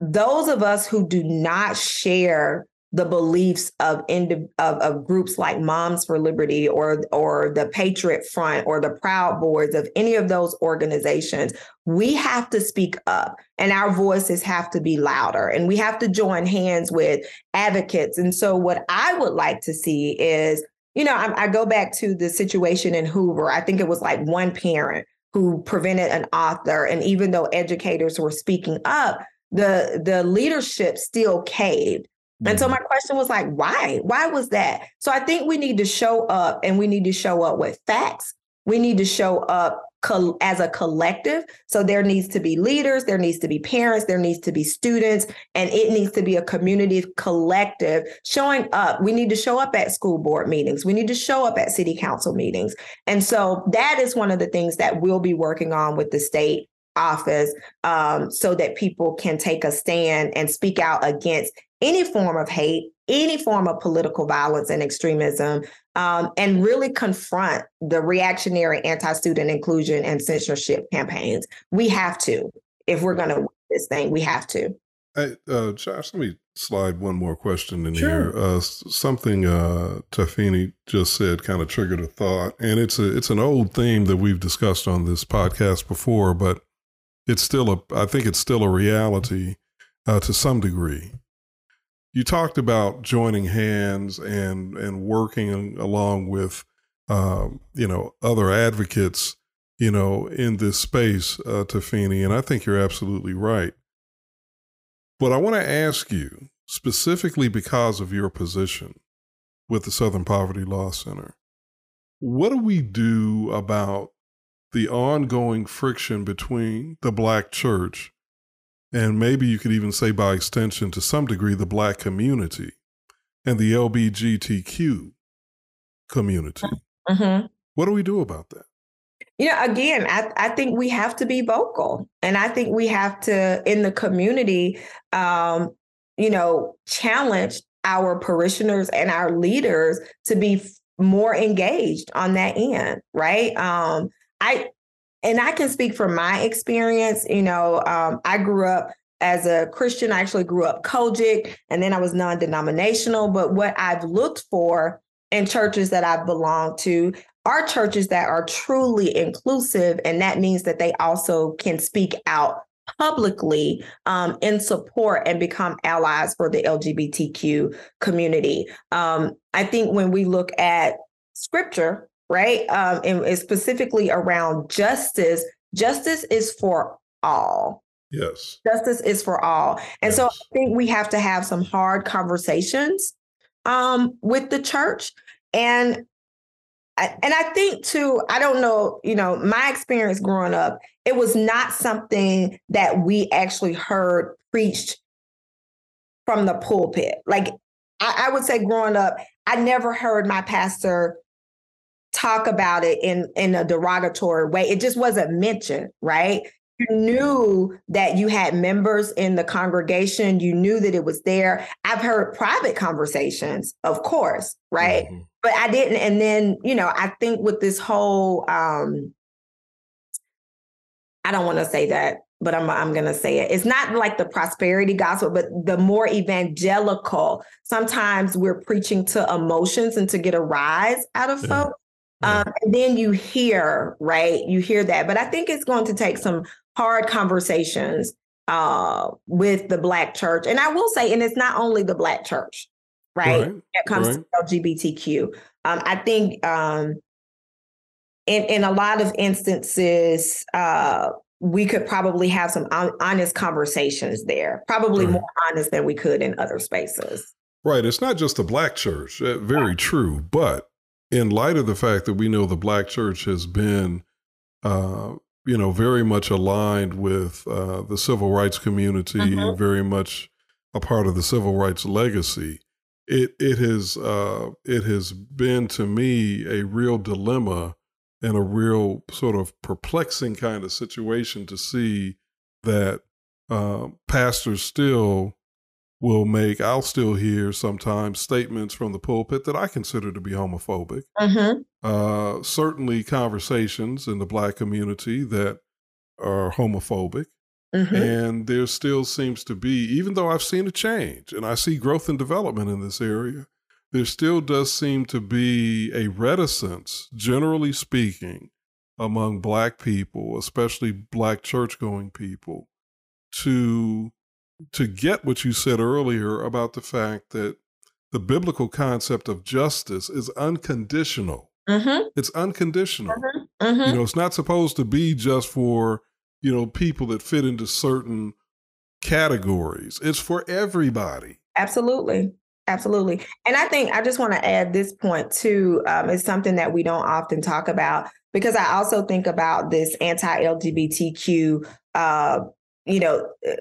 Speaker 1: Those of us who do not share the beliefs of, of, of groups like Moms for Liberty or or the Patriot Front or the Proud Boys of any of those organizations, we have to speak up and our voices have to be louder and we have to join hands with advocates. And so, what I would like to see is, you know, I, I go back to the situation in Hoover. I think it was like one parent who prevented an author, and even though educators were speaking up, the the leadership still caved and so mm-hmm. my question was like, why? Why was that? So I think we need to show up and we need to show up with facts. We need to show up co- as a collective. So there needs to be leaders, there needs to be parents, there needs to be students, and it needs to be a community collective showing up. We need to show up at school board meetings. We need to show up at city council meetings. And so that is one of the things that we'll be working on with the state office um, so that people can take a stand and speak out against any form of hate, any form of political violence and extremism, um, and really confront the reactionary anti student inclusion and censorship campaigns. We have to, if we're going to win this thing, we have to.
Speaker 3: Hey, uh, Josh, let me slide one more question in sure. here. Uh, something uh, Tafeni just said kind of triggered a thought, and it's a it's an old theme that we've discussed on this podcast before, but it's still a I think it's still a reality uh, to some degree. You talked about joining hands and and working along with um, you know other advocates you know in this space, uh, Tafeni, and I think you're absolutely right. But I want to ask you specifically because of your position with the Southern Poverty Law Center. What do we do about the ongoing friction between the Black church and maybe you could even say by extension to some degree the Black community and the LBGTQ community? Mm-hmm. What do we do about that?
Speaker 1: you know, again, I, I think we have to be vocal. And I think we have to, in the community, um, you know, challenge our parishioners and our leaders to be more engaged on that end, right? Um, I and I can speak from my experience. You know, um, I grew up as a Christian. I actually grew up COGIC, and then I was non-denominational. But what I've looked for in churches that I've belonged to are churches that are truly inclusive, and that means that they also can speak out publicly um, in support and become allies for the LGBTQ community. Um, I think when we look at scripture, right, um, and specifically around justice, justice is for all.
Speaker 3: Yes.
Speaker 1: Justice is for all. And yes. so I think we have to have some hard conversations um, with the church. And and I think too, I don't know, you know, my experience growing up, it was not something that we actually heard preached from the pulpit. Like I, I would say growing up, I never heard my pastor talk about it in in a derogatory way. It just wasn't mentioned, right? You knew that you had members in the congregation. You knew that it was there. I've heard private conversations, of course, right? Mm-hmm but I didn't. And then, you know, I think with this whole, um, I don't want to say that, but I'm I'm gonna say it. It's not like the prosperity gospel, but the more evangelical. Sometimes we're preaching to emotions and to get a rise out of yeah. folks. Um, and then you hear, right? You hear that. But I think it's going to take some hard conversations uh, with the Black church. And I will say, and it's not only the Black church right? right. When it comes right. to LGBTQ. Um, I think um, in in a lot of instances, uh, we could probably have some honest conversations there. Probably right. more honest than we could in other spaces.
Speaker 3: Right. It's not just the black church. Uh, very true. But in light of the fact that we know the black church has been, uh, you know, very much aligned with uh, the civil rights community, mm-hmm. very much a part of the civil rights legacy it it has uh, it has been to me a real dilemma and a real sort of perplexing kind of situation to see that uh, pastors still will make I'll still hear sometimes statements from the pulpit that I consider to be homophobic. Mm-hmm. Uh, certainly conversations in the black community that are homophobic. Mm-hmm. And there still seems to be, even though I've seen a change and I see growth and development in this area, there still does seem to be a reticence, generally speaking, among Black people, especially Black church going people, to to get what you said earlier about the fact that the biblical concept of justice is unconditional. Mm-hmm. It's unconditional. Mm-hmm. You mm-hmm. know, it's not supposed to be just for you know, people that fit into certain categories. It's for everybody.
Speaker 1: Absolutely. Absolutely. And I think I just want to add this point too. Um, it's something that we don't often talk about because I also think about this anti LGBTQ, uh, you know, uh,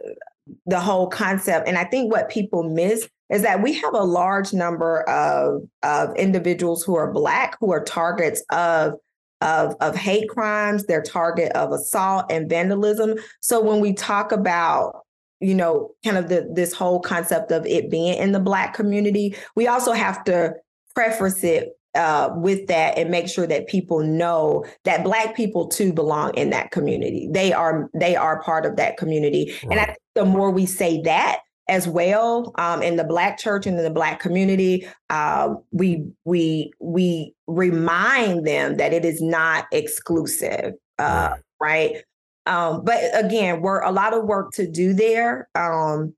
Speaker 1: the whole concept. And I think what people miss is that we have a large number of, of individuals who are Black who are targets of of, of hate crimes, they're target of assault and vandalism. So when we talk about you know, kind of the this whole concept of it being in the black community, we also have to preface it uh, with that and make sure that people know that black people too belong in that community. They are they are part of that community. Right. And I think the more we say that, as well um, in the Black church and in the Black community. Uh, we we we remind them that it is not exclusive, uh, right? right? Um, but again, we're a lot of work to do there, um,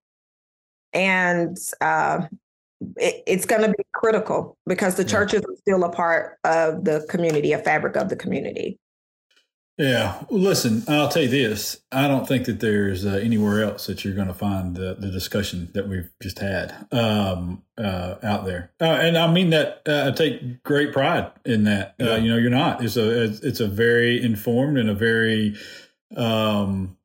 Speaker 1: and uh, it, it's going to be critical because the churches are still a part of the community, a fabric of the community.
Speaker 2: Yeah. Listen, I'll tell you this. I don't think that there's uh, anywhere else that you're going to find the, the discussion that we've just had um, uh, out there. Uh, and I mean that uh, I take great pride in that. Uh, yeah. you know, you're not. It's a it's a very informed and a very um,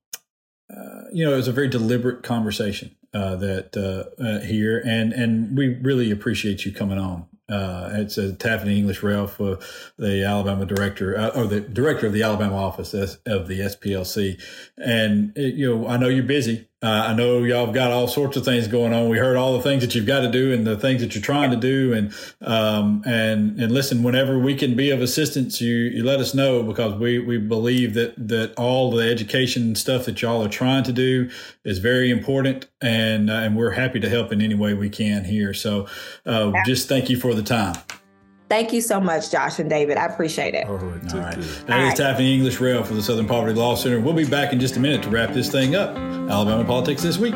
Speaker 2: uh, you know, it's a very deliberate conversation that here, and and we really appreciate you coming on uh, it's a Tafeni English-Relf, uh, the Alabama director, uh, or the director of the Alabama office of the SPLC. And it, you know, I know you're busy, uh, I know y'all have got all sorts of things going on. We heard all the things that you've got to do and the things that you're trying to do. And um, and and listen, whenever we can be of assistance, you you let us know because we we believe that that all the education stuff that y'all are trying to do is very important, and uh, and we're happy to help in any way we can here. So uh, just thank you for the time.
Speaker 1: Thank you so much, Josh and David. I appreciate it. All
Speaker 2: right. All right. That is Tafeni English-Relf for the Southern Poverty Law Center. We'll be back in just a minute to wrap this thing up. Alabama Politics This Week.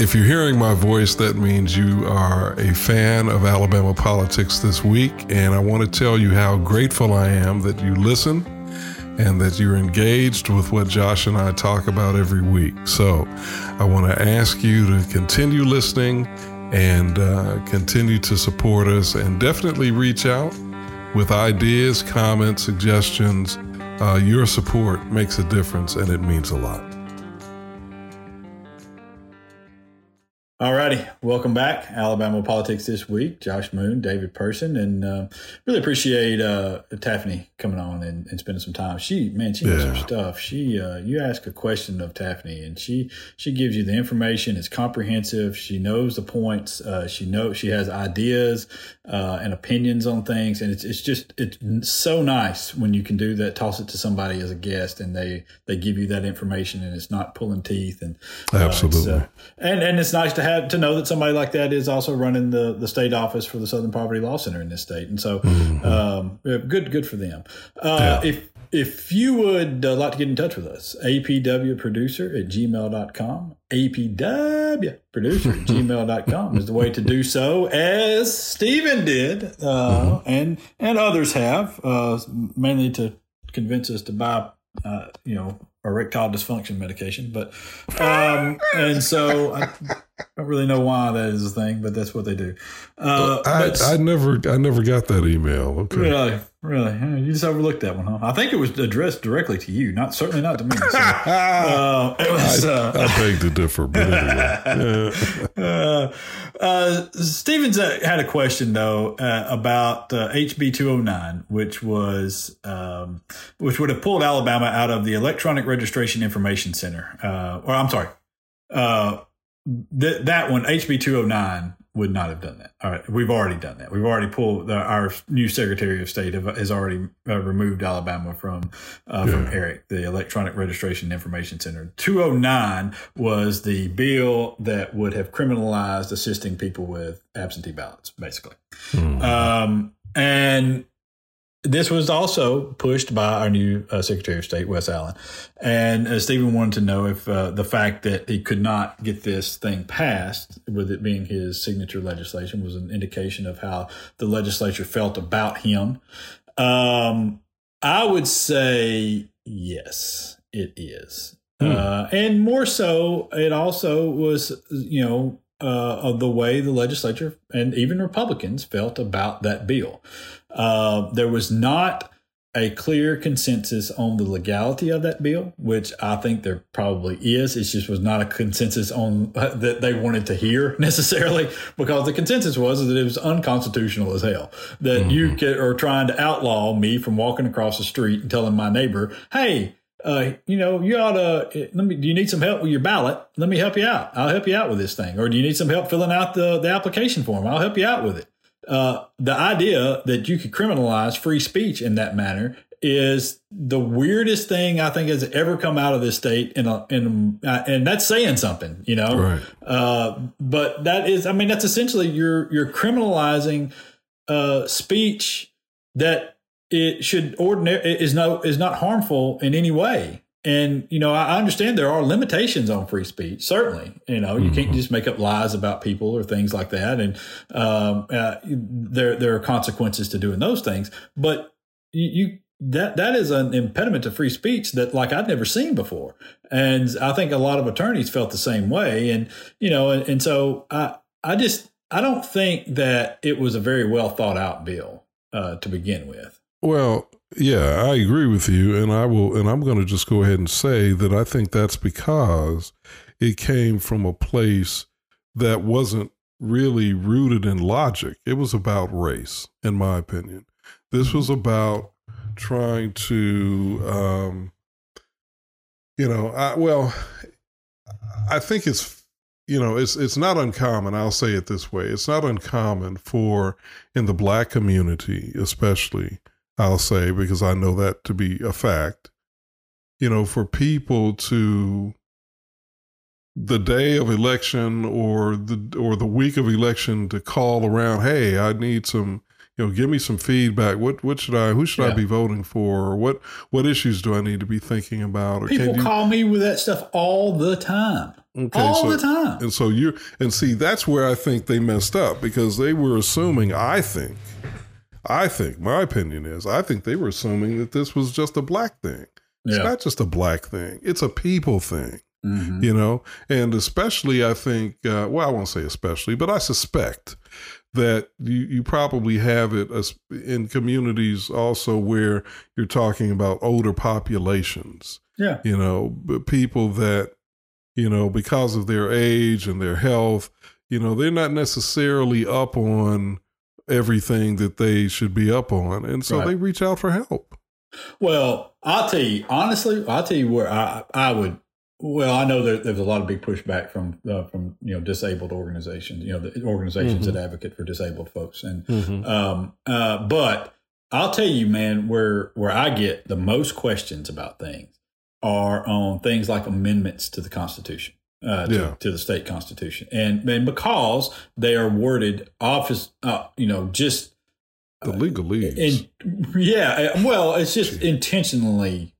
Speaker 3: If you're hearing my voice, that means you are a fan of Alabama politics this week. And I want to tell you how grateful I am that you listen and that you're engaged with what Josh and I talk about every week. So I want to ask you to continue listening and uh, continue to support us and definitely reach out with ideas, comments, suggestions. Uh, your support makes a difference and it means a lot.
Speaker 2: All righty, welcome back, Alabama politics this week. Josh Moon, David Person, and uh, really appreciate uh, Tafeni coming on and, and, spending some time. She, man, she knows yeah. her stuff. She, uh, you ask a question of Tafeni, and she she gives you the information. It's comprehensive. She knows the points. Uh, she knows she has ideas uh, and opinions on things, and it's it's just it's so nice when you can do that. Toss it to somebody as a guest, and they they give you that information, and it's not pulling teeth. And
Speaker 3: uh, absolutely,
Speaker 2: and and it's nice to have have to know that somebody like that is also running the, the state office for the Southern Poverty Law Center in this state. And so, mm-hmm. um, good, good for them. Uh, yeah. If, if you would uh, like to get in touch with us, apwproducer at gmail.com, apw producer at gmail.com is the way to do so, as Steven did, uh, mm-hmm. and, and others have, uh, mainly to convince us to buy, uh, you know, erectile dysfunction medication. But, um, and so I, don't really know why that is a thing, but that's what they do. Uh,
Speaker 3: I, I never, I never got that email. Okay,
Speaker 2: really, really, you just overlooked that one, huh? I think it was addressed directly to you, not certainly not to me. So, <laughs> uh,
Speaker 3: it was. I, uh, I beg to differ, but anyway. <laughs>
Speaker 2: uh, uh Stevens uh, had a question though uh, about HB two hundred nine, which was um, which would have pulled Alabama out of the Electronic Registration Information Center, or I'm sorry Th- that one, HB 209, would not have done that. All right, we've already done that. We've already pulled the, our new Secretary of State have, has already uh, removed Alabama from uh, yeah. from ERIC, the Electronic Registration Information Center. 209 was the bill that would have criminalized assisting people with absentee ballots, basically. Mm-hmm. Um, and this was also pushed by our new uh, Secretary of State, Wes Allen. And uh, Steven wanted to know if uh, the fact that he could not get this thing passed, with it being his signature legislation, was an indication of how the legislature felt about him. Um, I would say yes, it is. Hmm. Uh, and more so, it also was, you know, uh, of the way the legislature and even Republicans felt about that bill. Uh, there was not a clear consensus on the legality of that bill, which I think there probably is. It just was not a consensus on uh, that they wanted to hear <laughs> necessarily, because the consensus was that it was unconstitutional as hell. That mm-hmm. you could, are trying to outlaw me from walking across the street and telling my neighbor, "Hey, uh, you know, you ought to, let me, do you need some help with your ballot? Let me help you out. I'll help you out with this thing. Or do you need some help filling out the, the application form? I'll help you out with it. Uh, the idea that you could criminalize free speech in that manner is the weirdest thing I think has ever come out of this state, and and uh, and that's saying something, you know.
Speaker 3: Right.
Speaker 2: Uh, but that is, I mean, that's essentially you're you're criminalizing uh, speech that it should ordinary is no is not harmful in any way. And you know, I understand there are limitations on free speech. Certainly, you know, you mm-hmm. can't just make up lies about people or things like that. And um, uh, there there are consequences to doing those things. But you, you that that is an impediment to free speech that like I'd never seen before. And I think a lot of attorneys felt the same way. And you know, and, and so I I just I don't think that it was a very well thought out bill uh, to begin with.
Speaker 3: Well, yeah, I agree with you, and I will, and I'm going to just go ahead and say that I think that's because it came from a place that wasn't really rooted in logic. It was about race, in my opinion. This was about trying to, um, you know, I, well, I think it's, you know, it's it's not uncommon. I'll say it this way: it's not uncommon for in the black community, especially I'll say, because I know that to be a fact. You know, for people to the day of election or the or the week of election to call around, hey, I need some, you know, give me some feedback. What what should I who should yeah. I be voting for? Or what what issues do I need to be thinking about? Or
Speaker 2: people you, call me with that stuff all the time. Okay, all
Speaker 3: so,
Speaker 2: the time.
Speaker 3: And so you're and see that's where I think they messed up because they were assuming, I think, I think my opinion is I think they were assuming that this was just a black thing. It's not just a black thing; it's a people thing. Mm-hmm. You know, and especially I think, uh, well, I won't say especially, but I suspect that you, you probably have it as in communities also where you're talking about older populations.
Speaker 2: Yeah.
Speaker 3: You know, people that, you know, because of their age and their health, you know, they're not necessarily up on everything that they should be up on. And so right. they reach out for help.
Speaker 2: Well, I'll tell you, honestly, I'll tell you where I, I would well, I know that there's a lot of big pushback from uh, from you know disabled organizations, you know the organizations mm-hmm. that advocate for disabled folks, and mm-hmm. um, uh, but I'll tell you, man, where where I get the most questions about things are on things like amendments to the Constitution uh, to, yeah. to, the state constitution, and and because they are worded office, uh, you know, just
Speaker 3: the legalese.
Speaker 2: In, yeah, uh, well, it's just intentionally.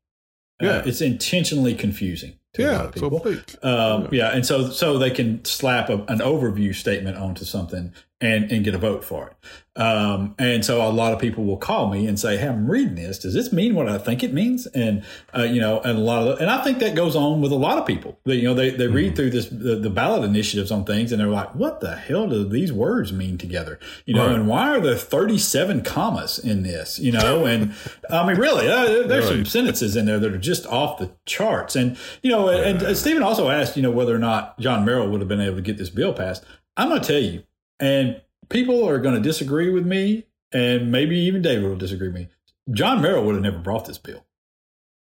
Speaker 2: Uh, yeah, it's intentionally confusing to yeah, a lot of people. So um, yeah. yeah. and so so they can slap a, an overview statement onto something and and get a vote for it. Um, and so a lot of people will call me and say, "Hey, I'm reading this. Does this mean what I think it means?" And uh, you know, and a lot of, the, and I think that goes on with a lot of people. They, you know, they they mm-hmm. read through this the, the, ballot initiatives on things, and they're like, "What the hell do these words mean together?" You know, right. and why are there 37 commas in this? You know, and I mean, really, uh, there's right. some sentences in there that are just off the charts. And you know, yeah. and, and Steven also asked, you know, whether or not John Merrill would have been able to get this bill passed. I'm going to tell you, and people are going to disagree with me, and maybe even David will disagree with me. John Merrill would have never brought this bill.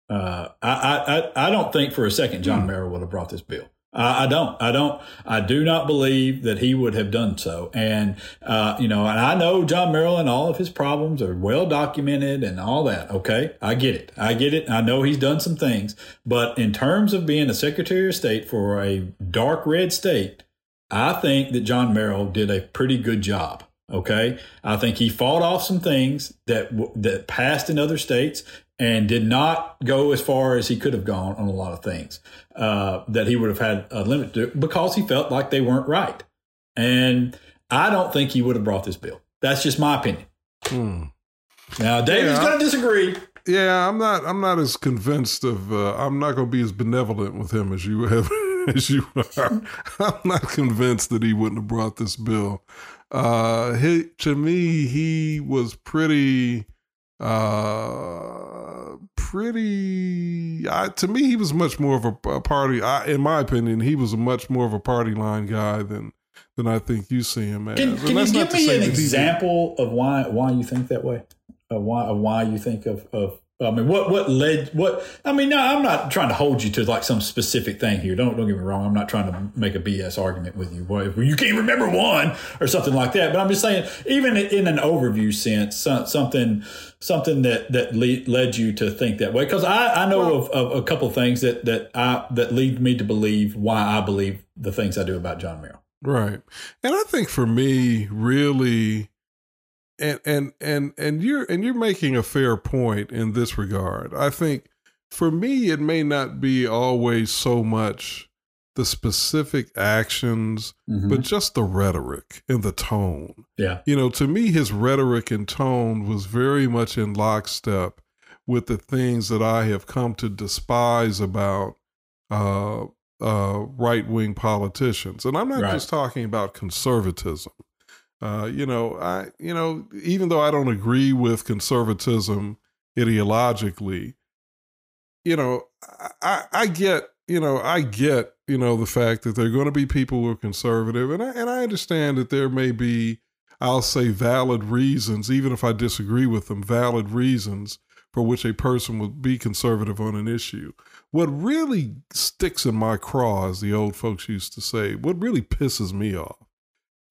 Speaker 2: Uh, I, I, I don't think for a second John hmm. Merrill would have brought this bill. I, I, don't. I don't. I do not believe that he would have done so. And uh, you know, and I know John Merrill and all of his problems are well documented and all that. Okay, I get it. I get it. I know he's done some things, but in terms of being a Secretary of State for a dark red state, I think that John Merrill did a pretty good job. Okay, I think he fought off some things that that passed in other states and did not go as far as he could have gone on a lot of things uh, that he would have had a limit to because he felt like they weren't right. And I don't think he would have brought this bill. That's just my opinion. Hmm. Now, David's yeah, going to disagree.
Speaker 3: Yeah, I'm not. I'm not as convinced of. Uh, I'm not going to be as benevolent with him as you have. <laughs> <laughs> as you are. I'm not convinced that he wouldn't have brought this bill. Uh, he, to me, he was pretty, uh, pretty. I, to me, he was much more of a, a party. I, in my opinion, he was a much more of a party line guy than than I think you see him as.
Speaker 2: Can, can you give me an example of why why you think that way? Of why of why you think of of I mean, what what led what? I mean, no, I'm not trying to hold you to like some specific thing here. Don't don't get me wrong. I'm not trying to make a BS argument with you. Well, you can't remember one or something like that. But I'm just saying, even in an overview sense, something something that that led you to think that way. Because I, I know well, of, of a couple of things that that I that lead me to believe why I believe the things I do about John Merrill.
Speaker 3: Right, and I think for me, really and and and and you're and you're making a fair point in this regard. I think for me it may not be always so much the specific actions, mm-hmm. but just the rhetoric and the tone.
Speaker 2: Yeah.
Speaker 3: You know, to me his rhetoric and tone was very much in lockstep with the things that I have come to despise about uh, uh, right wing politicians. And I'm not right. just talking about conservatism. Uh, you know, I you know, even though I don't agree with conservatism ideologically, you know, I, I get, you know, I get, you know, the fact that there are going to be people who are conservative, and I, and I understand that there may be, I'll say, valid reasons, even if I disagree with them, valid reasons for which a person would be conservative on an issue. What really sticks in my craw, as the old folks used to say, what really pisses me off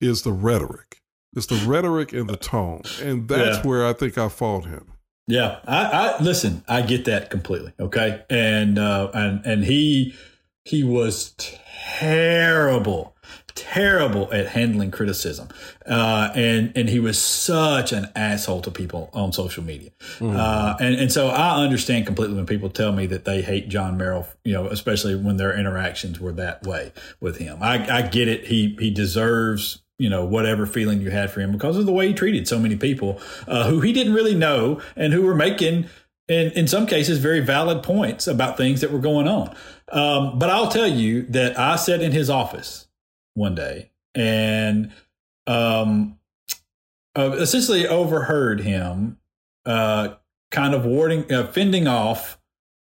Speaker 3: is the rhetoric. It's the rhetoric and the tone, and that's yeah. where I think I fought him.
Speaker 2: Yeah, I, I listen. I get that completely. Okay, and uh, and and he he was terrible, terrible at handling criticism, uh, and and he was such an asshole to people on social media, mm. uh, and and so I understand completely when people tell me that they hate John Merrill, you know, especially when their interactions were that way with him. I, I get it. He he deserves you know whatever feeling you had for him because of the way he treated so many people uh, who he didn't really know and who were making in, in some cases very valid points about things that were going on. Um, but i'll tell you that i sat in his office one day and um, uh, essentially overheard him uh, kind of warding uh, fending off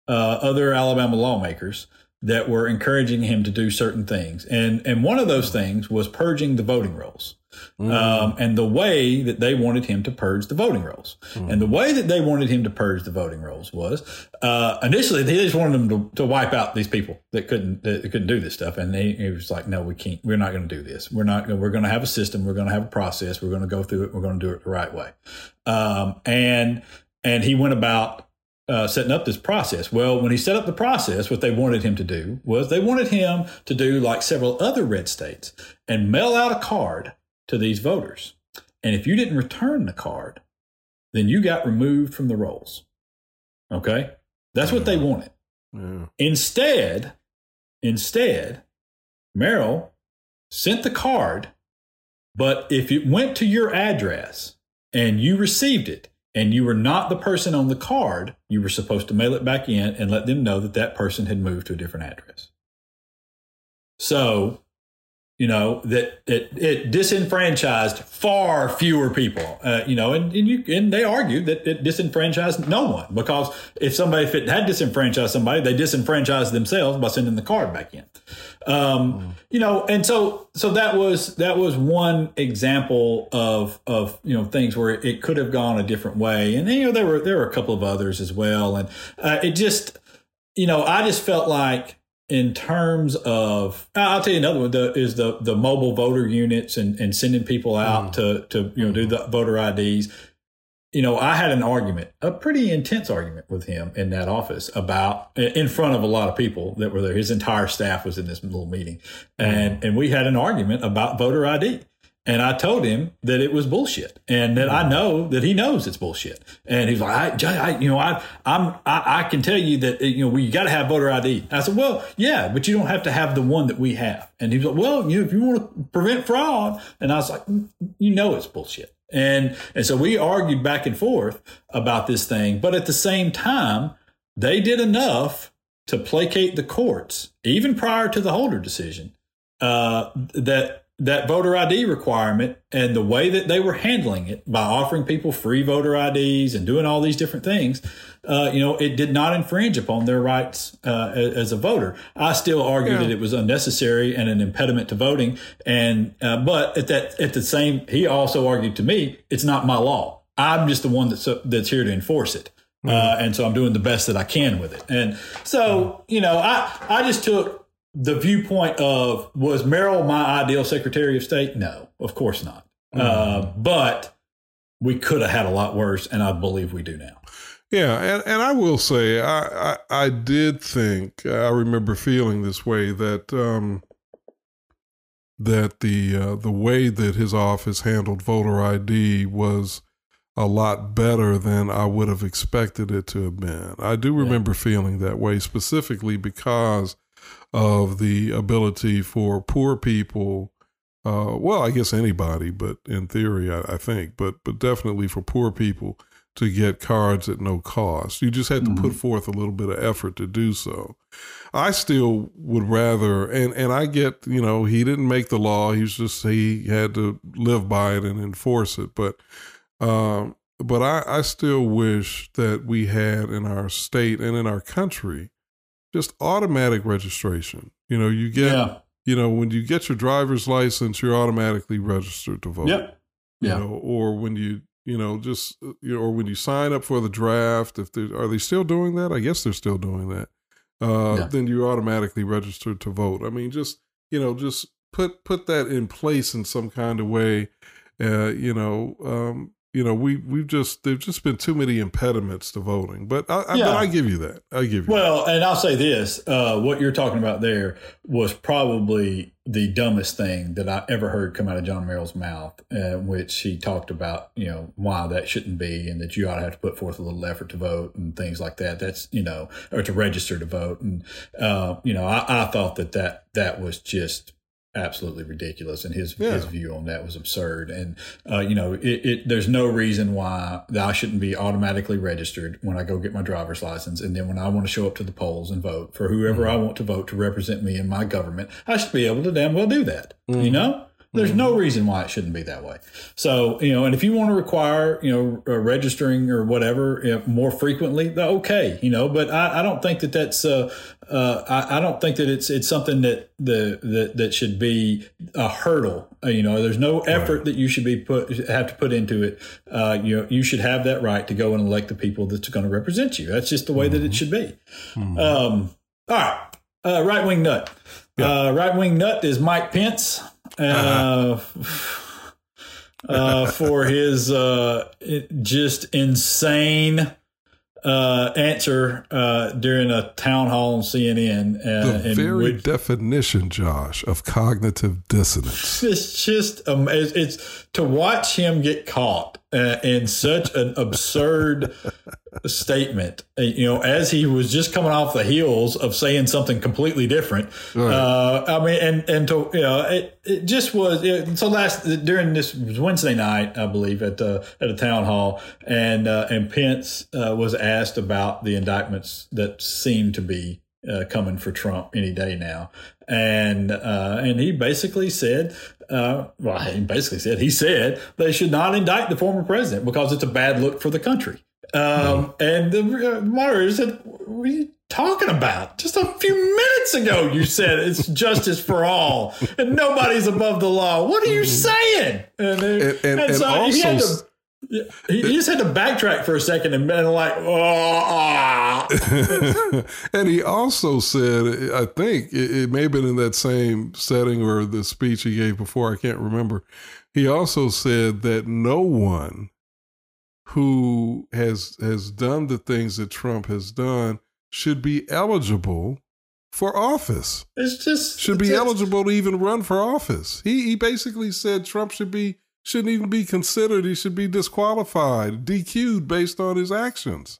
Speaker 2: uh, other alabama lawmakers that were encouraging him to do certain things. And, and one of those things was purging the voting rolls. Mm. Um, and the way that they wanted him to purge the voting rolls. Mm. And the way that they wanted him to purge the voting rolls was uh, initially they just wanted him to, to, wipe out these people that couldn't that couldn't do this stuff. And he, he was like, "No, we can't. We're not going to do this. We're not. We're going to have a system. We're going to have a process. We're going to go through it. We're going to do it the right way." Um, and and he went about uh, setting up this process. Well, when he set up the process, what they wanted him to do was they wanted him to do like several other red states and mail out a card to these voters. And if you didn't return the card, then you got removed from the rolls. Okay? That's what they wanted. Yeah. Instead, instead, Merrill sent the card, but if it went to your address and you received it, and you were not the person on the card, you were supposed to mail it back in and let them know that that person had moved to a different address. So you know that it, it disenfranchised far fewer people uh, you know and, and you and they argued that it disenfranchised no one because if somebody if it had disenfranchised somebody they disenfranchised themselves by sending the card back in um, mm. you know and so so that was that was one example of of you know things where it could have gone a different way and you know there were there were a couple of others as well and uh, it just you know i just felt like in terms of I'll tell you another one the, is the the mobile voter units and, and sending people out mm. to to you know do the voter IDs. You know, I had an argument, a pretty intense argument with him in that office about in front of a lot of people that were there. His entire staff was in this little meeting, and mm. and we had an argument about voter ID. And I told him that it was bullshit and that I know that he knows it's bullshit. And he's like, I, I you know, I, I'm, I, I, can tell you that, you know, we got to have voter ID. I said, well, yeah, but you don't have to have the one that we have. And he was like, well, you know, if you want to prevent fraud. And I was like, mm, you know, it's bullshit. And, and so we argued back and forth about this thing. But at the same time, they did enough to placate the courts, even prior to the Holder decision, uh, that that voter ID requirement and the way that they were handling it by offering people free voter IDs and doing all these different things, uh, you know, it did not infringe upon their rights uh, as a voter. I still argue yeah. that it was unnecessary and an impediment to voting. And uh, but at that at the same, he also argued to me, it's not my law. I'm just the one that's that's here to enforce it. Uh, and so I'm doing the best that I can with it. And so, you know, I, I just took the viewpoint of was Merrill my ideal Secretary of State? No, of course not. Uh, but we could have had a lot worse, and I believe we do now.
Speaker 3: Yeah, and, and I will say I, I, I did think I remember feeling this way that um, that the uh, the way that his office handled voter ID was a lot better than I would have expected it to have been. I do remember yeah. feeling that way specifically because of the ability for poor people uh, well, I guess anybody, but in theory, I, I, think, but but definitely for poor people to get cards at no cost. You just had to mm-hmm. put forth a little bit of effort to do so. I still would rather, and and I get, you know, he didn't make the law. He's just he had to live by it and enforce it. But um, but I, I still wish that we had in our state and in our country just automatic registration. You know, you get. Yeah you know, when you get your driver's license, you're automatically registered to vote.
Speaker 2: Yep.
Speaker 3: Yeah. You know, or when you, you know, just, you know, or when you sign up for the draft, if they are they still doing that? I guess they're still doing that. Uh, yeah. Then you're automatically registered to vote. I mean, just, you know, just put put that in place in some kind of way. Uh, you know, um, you know, we we've just there've just been too many impediments to voting. But I, I, but I give you that. I give you.
Speaker 2: Well,
Speaker 3: that.
Speaker 2: and I'll say this: uh, what you're talking about there was probably the dumbest thing that I ever heard come out of John Merrill's mouth, uh, which he talked about, you know, why that shouldn't be, and that you ought to have to put forth a little effort to vote and things like that. That's you know, or to register to vote, and uh, you know, I, I thought that that that was just absolutely ridiculous and his yeah. his view on that was absurd and uh, you know it, it, there's no reason why I shouldn't be automatically registered when I go get my driver's license and then when I want to show up to the polls and vote for whoever mm-hmm. I want to vote to represent me in my government I should be able to damn well do that mm-hmm. you know there's mm-hmm. no reason why it shouldn't be that way. So, you know, and if you want to require, you know, uh, registering or whatever you know, more frequently, okay, you know, but I, I don't think that that's, uh, uh, I, I, don't think that it's it's something that the that, that should be a hurdle. Uh, you know, there's no effort right. that you should be put have to put into it. Uh, you know, you should have that right to go and elect the people that's going to represent you. That's just the way mm-hmm. that it mm-hmm. should be. Mm-hmm. Um, all right, uh, right wing nut. Yeah. right wing nut is Mike Pence uh, <laughs> uh, for his uh, just insane uh, answer uh, during a town hall on CNN.
Speaker 3: Uh, the very which, definition, Josh, of cognitive dissonance.
Speaker 2: It's just um, it's, it's to watch him get caught uh, in such an absurd statement. Uh, you know, as he was just coming off the heels of saying something completely different. Right. Uh, I mean, and and to you know, it, it just was. It, so last during this Wednesday night, I believe at the at a town hall, and uh, and Pence uh, was asked about the indictments that seem to be uh, coming for Trump any day now, and uh, and he basically said uh, well, he basically said he said they should not indict the former president because it's a bad look for the country. Um, mm. And the uh, moderator said, "What are you talking about? Just a few minutes ago, you said it's justice for all, and nobody's above the law. What are you mm-hmm. saying?" And, and, and, and so also, he had to he, he, just had to backtrack for a second and been like, oh, <laughs>
Speaker 3: and he also said, I think it, it, may have been in that same setting or the speech he gave before, I can't remember. He also said that no one who has has done the things that Trump has done should be eligible for office.
Speaker 2: It's just
Speaker 3: should be eligible to even run for office. He he basically said Trump should be shouldn't even be considered. He should be disqualified, DQ'd based on his actions.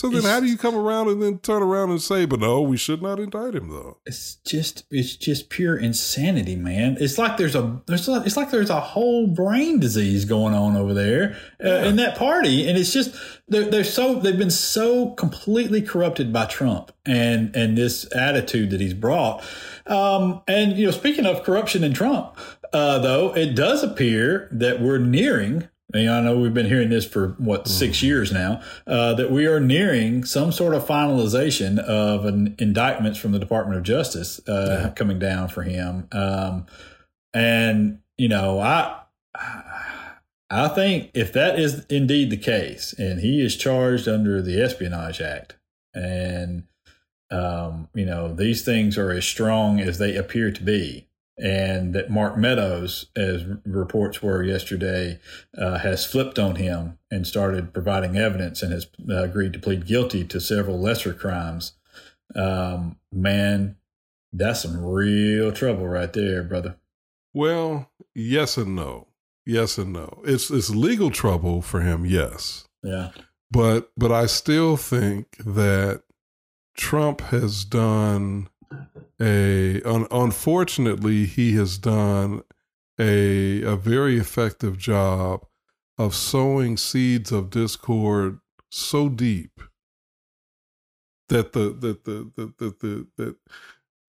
Speaker 3: So then, it's, how do you come around and then turn around and say, "But no, we should not indict him"? Though
Speaker 2: it's just it's just pure insanity, man. It's like there's a there's a, it's like there's a whole brain disease going on over there uh, yeah. in that party, and it's just they're, they're so they've been so completely corrupted by Trump and and this attitude that he's brought. Um, and you know, speaking of corruption and Trump, uh, though, it does appear that we're nearing. I know we've been hearing this for what six mm. years now. Uh, that we are nearing some sort of finalization of an indictments from the Department of Justice uh, yeah. coming down for him. Um, and you know, I I think if that is indeed the case, and he is charged under the Espionage Act, and um, you know these things are as strong as they appear to be, and that Mark Meadows, as reports were yesterday, uh, has flipped on him and started providing evidence and has uh, agreed to plead guilty to several lesser crimes. Um, man, that's some real trouble right there, brother.
Speaker 3: Well, yes and no. Yes and no. It's it's legal trouble for him, yes.
Speaker 2: Yeah.
Speaker 3: But but I still think that Trump has done a un, unfortunately he has done a a very effective job of sowing seeds of discord so deep that the that the that the, the, that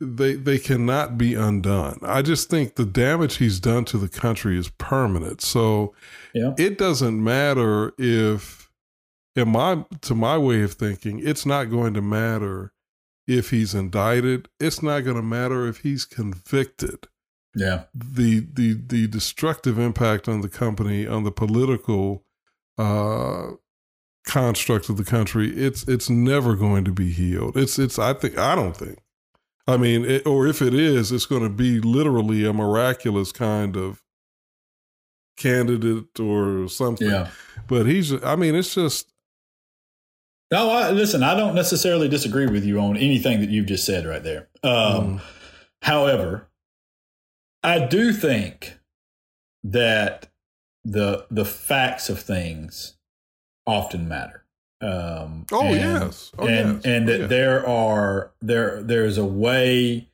Speaker 3: they they cannot be undone. I just think the damage he's done to the country is permanent. So
Speaker 2: yeah.
Speaker 3: it doesn't matter if in my to my way of thinking, it's not going to matter if he's indicted. It's not going to matter if he's convicted.
Speaker 2: Yeah.
Speaker 3: The the the destructive impact on the company, on the political uh construct of the country, it's it's never going to be healed. It's it's I think I don't think I mean, it, or if it is, it's going to be literally a miraculous kind of candidate or something.
Speaker 2: Yeah.
Speaker 3: But he's, I mean, it's just.
Speaker 2: No, I, listen, I don't necessarily disagree with you on anything that you've just said right there. Um, mm. However, I do think that the the facts of things often matter. Um,
Speaker 3: oh and, yes, oh,
Speaker 2: and
Speaker 3: yes.
Speaker 2: and
Speaker 3: oh,
Speaker 2: that
Speaker 3: yes.
Speaker 2: there are there there's a way,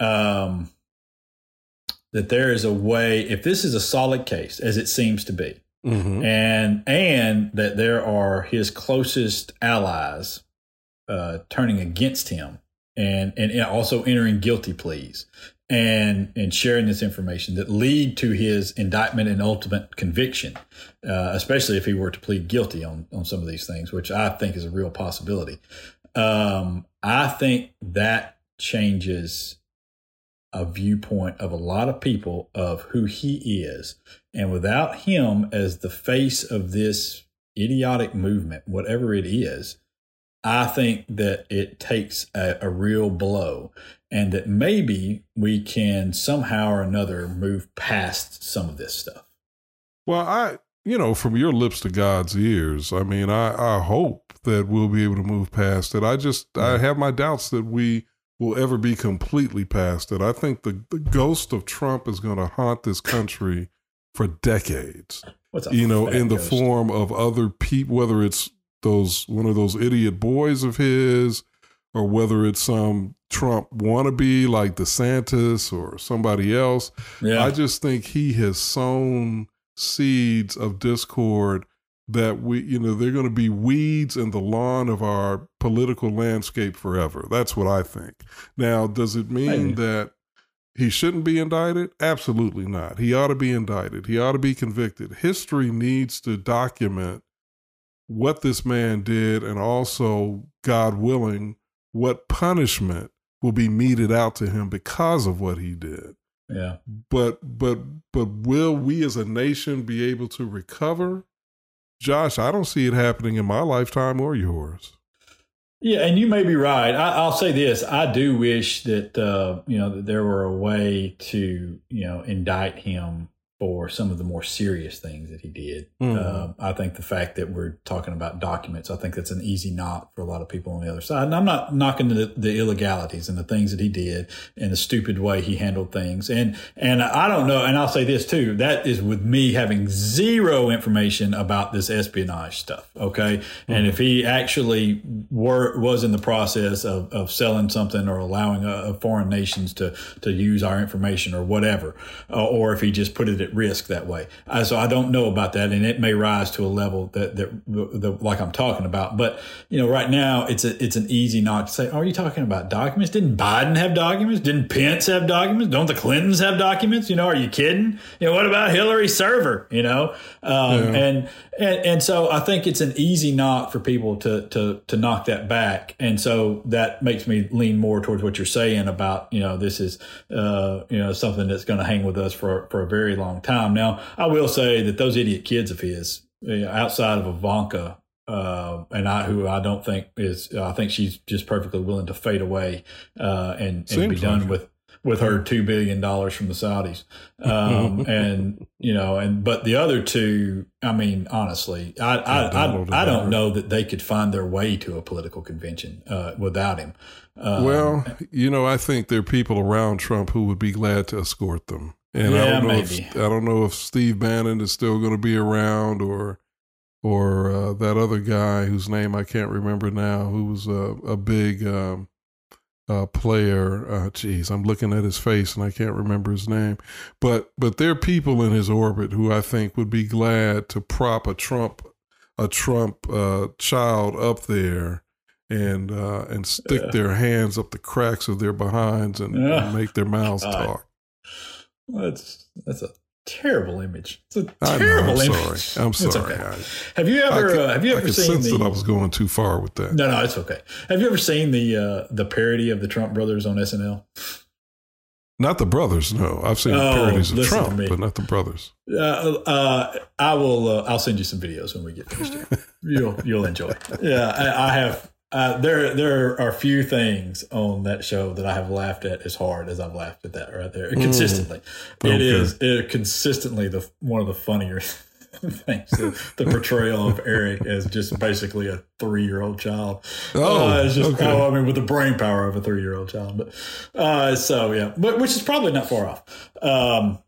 Speaker 2: um, that there is a way. If this is a solid case, as it seems to be,
Speaker 3: mm-hmm.
Speaker 2: and and that there are his closest allies uh, turning against him, and and also entering guilty pleas, and and sharing this information that lead to his indictment and ultimate conviction, uh, especially if he were to plead guilty on on some of these things, which I think is a real possibility. Um, I think that changes a viewpoint of a lot of people of who he is, and without him as the face of this idiotic movement, whatever it is, I think that it takes a, a, real blow and that maybe we can somehow or another move past some of this stuff.
Speaker 3: Well, I, you know, from your lips to God's ears, I mean, I, I hope that we'll be able to move past it. I just, I have my doubts that we will ever be completely past it. I think the, the ghost of Trump is going to haunt this country for decades. you know, in the
Speaker 2: ghost?
Speaker 3: form of other people, whether it's those one of those idiot boys of his, or whether it's some Trump wannabe like DeSantis or somebody else.
Speaker 2: Yeah.
Speaker 3: I just think he has sown seeds of discord that we, you know, they're going to be weeds in the lawn of our political landscape forever. That's what I think. Now, does it mean that he shouldn't be indicted? Absolutely not. He ought to be indicted. He ought to be convicted. History needs to document what this man did and also, God willing, what punishment will be meted out to him because of what he did.
Speaker 2: Yeah.
Speaker 3: But but but will we as a nation be able to recover? Josh, I don't see it happening in my lifetime or yours.
Speaker 2: Yeah, and you may be right. I, will say this: I do wish that uh, you know that there were a way to you know indict him for some of the more serious things that he did.
Speaker 3: Mhm.
Speaker 2: Uh, I think the fact that we're talking about documents, I think that's an easy knock for a lot of people on the other side. And I'm not knocking the, the illegalities and the things that he did and the stupid way he handled things. And and I don't know. And I'll say this too: that is with me having zero information about this espionage stuff. Okay, and if he actually were was in the process of, of selling something or allowing uh, foreign nations to to use our information or whatever, uh, or if he just put it at risk that way. Uh, so I don't know about that, and it may rise to a level that that the, like I'm talking about. But you know, right now it's a it's an easy knock to say, "Oh, are you talking about documents? Didn't Biden have documents? Didn't Pence have documents? Don't the Clintons have documents? You know, are you kidding? You know, what about Hillary server? You know, um,
Speaker 3: Yeah.
Speaker 2: and and and so I think it's an easy knock for people to to to knock that back, and so that makes me lean more towards what you're saying about you know this is uh, you know something that's going to hang with us for for a very long time. Now, I will say that those idiot kids of his, outside of Ivanka, uh, and I, who I don't think is, I think she's just perfectly willing to fade away uh, and, and be done with with her two billion dollars from the Saudis, um, <laughs> and you know, and but the other two, I mean, honestly, I I, I, I, don't know that they could find their way to a political convention uh, without him.
Speaker 3: Um, well, you know, I think there are people around Trump who would be glad to escort them, and yeah, I don't know maybe. if I don't know if Steve Bannon is still going to be around or or uh, that other guy whose name I can't remember now, who was a, a big. Um, uh, player. Uh, geez, I'm looking at his face and I can't remember his name. But but there are people in his orbit who I think would be glad to prop a Trump a Trump uh, child up there and uh, and stick yeah. their hands up the cracks of their behinds and, yeah. and make their mouths <laughs> talk.
Speaker 2: That's that's a terrible image. It's a terrible
Speaker 3: know, I'm
Speaker 2: image.
Speaker 3: Sorry. I'm sorry. Okay.
Speaker 2: I, have you ever
Speaker 3: I
Speaker 2: uh, have you ever
Speaker 3: I could
Speaker 2: seen
Speaker 3: sense
Speaker 2: the,
Speaker 3: that I was going too far with that?
Speaker 2: No, no, it's okay. Have you ever seen the uh, the parody of the Trump brothers on SNL?
Speaker 3: Not the brothers, no. I've seen oh, parodies of Trump, but not the brothers.
Speaker 2: Uh, uh, I will. Uh, I'll send you some videos when we get finished. <laughs> You'll you'll enjoy. Yeah, I, I have uh, there there are a few things on that show that I have laughed at as hard as I've laughed at that right there consistently. Mm. Okay. It is it consistently the one of the funnier <laughs> things. The, the, portrayal of Eric as just basically a three year old child. Oh, uh, it's just okay. oh, I mean, with the brain power of a three year old child. But uh, so yeah, but which is probably not far off. Um,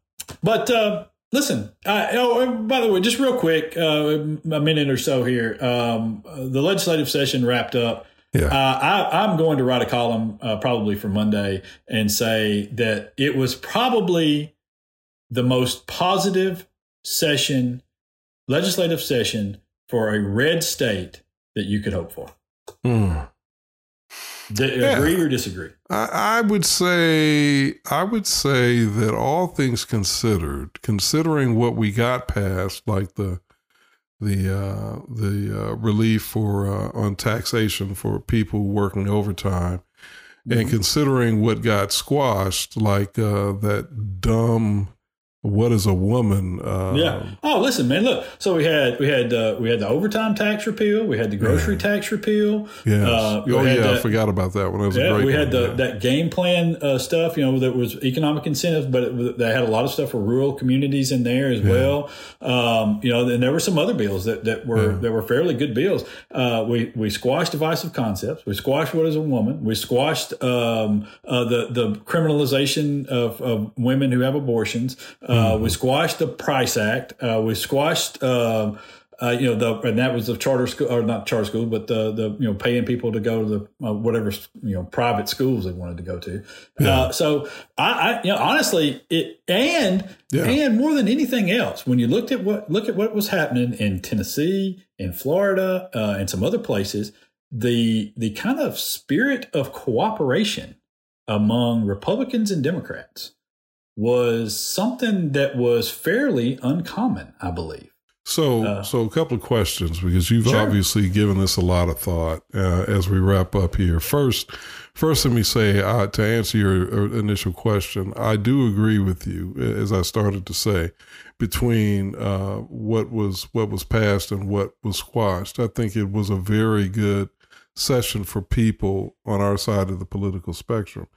Speaker 2: but uh, Listen, uh, oh, by the way, just real quick, uh, a minute or so here. Um, the legislative session wrapped up. Yeah. Uh, I, am going to write a column uh, probably for Monday and say that it was probably the most positive session, legislative session for a red state that you could hope for. Mm. D- yeah. Agree or disagree?
Speaker 3: I, I, would say I would say that all things considered, considering what we got passed, like the the uh, the uh, relief for uh, on taxation for people working overtime, mm-hmm. and considering what got squashed, like uh, that dumb what is a woman? Uh,
Speaker 2: yeah. Oh, listen, man. Look. So we had we had uh, we had the overtime tax repeal. We had the grocery yeah. tax repeal.
Speaker 3: Yeah. Uh, oh yeah, I forgot about that one. That was yeah,
Speaker 2: we
Speaker 3: had
Speaker 2: the, yeah. that game plan uh, stuff. You know, that was economic incentives, but it, they had a lot of stuff for rural communities in there as yeah. well. Um, you know, and there were some other bills that, that were that were fairly good bills. Uh, we we squashed divisive concepts. We squashed what is a woman. We squashed um, uh, the the criminalization of, of women who have abortions. Uh, we squashed the Price Act. Uh, we squashed, uh, uh, you know, the and that was the charter school or not charter school, but the the you know paying people to go to the uh, whatever you know private schools they wanted to go to. Yeah. Uh, so I, I, you know, honestly, it and yeah. and more than anything else, when you looked at what look at what was happening in Tennessee, in Florida, uh, and some other places, the the kind of spirit of cooperation among Republicans and Democrats was something that was fairly uncommon, I believe.
Speaker 3: So, uh, so a couple of questions because you've sure. obviously given this a lot of thought uh, as we wrap up here. First, first, let me say uh, to answer your uh, initial question, I do agree with you as I started to say between uh, what was what was passed and what was squashed. I think it was a very good session for people on our side of the political spectrum.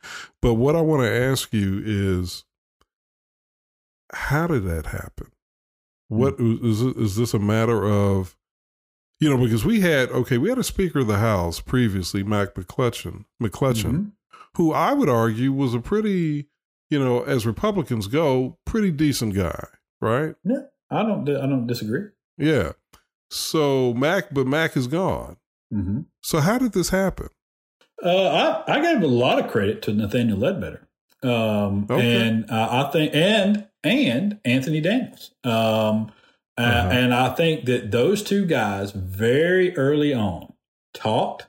Speaker 3: But what I want to ask you is how did that happen? What mm. is is this a matter of you know because we had okay we had a speaker of the house previously Mac McClellan McClellan mm-hmm. who I would argue was a pretty you know as Republicans go pretty decent guy right
Speaker 2: yeah I don't I don't disagree
Speaker 3: yeah so Mac but Mac is gone mm-hmm. so how did this happen
Speaker 2: uh, I I gave a lot of credit to Nathaniel Ledbetter um, okay. and uh, I think and and Anthony Daniels. Um, uh, uh-huh. And I think that those two guys very early on talked,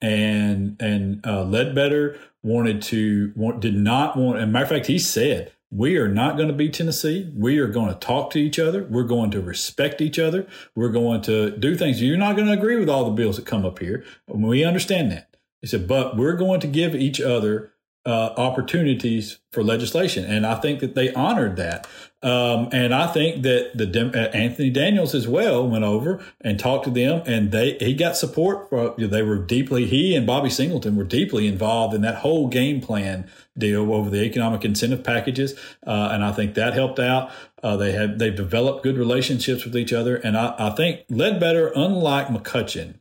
Speaker 2: and and uh, Ledbetter wanted to want, did not want. As a matter of fact, he said, "We are not going to be Tennessee. We are going to talk to each other. We're going to respect each other. We're going to do things. You're not going to agree with all the bills that come up here. We understand that." He said, "But we're going to give each other." Uh, opportunities for legislation, and I think that they honored that. Um, and I think that the uh, Anthony Daniels as well went over and talked to them, and they he got support. For, they were deeply he and Bobby Singleton were deeply involved in that whole game plan deal over the economic incentive packages, uh, and I think that helped out. Uh, they have they've developed good relationships with each other, and I, I think Ledbetter, unlike McCutcheon,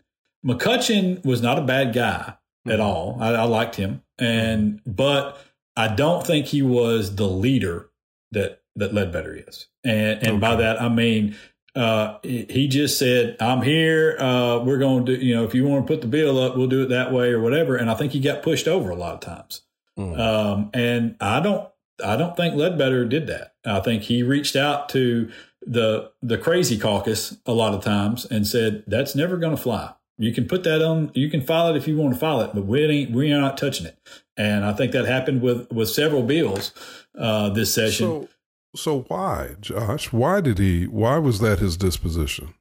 Speaker 2: McCutcheon was not a bad guy mm-hmm. at all. I, I liked him, and but I don't think he was the leader that that Ledbetter is, and and okay. by that I mean uh, he just said, "I'm here. Uh, we're going to do. You know, if you want to put the bill up, we'll do it that way or whatever." And I think he got pushed over a lot of times. Mm. Um, and I don't, I don't think Ledbetter did that. I think he reached out to the the crazy caucus a lot of times and said, "That's never going to fly. You can put that on. You can file it if you want to file it, but we ain't. We are not touching it." And I think that happened with with several bills uh, this session.
Speaker 3: So, so why, Josh? Why did he? Why was that his disposition?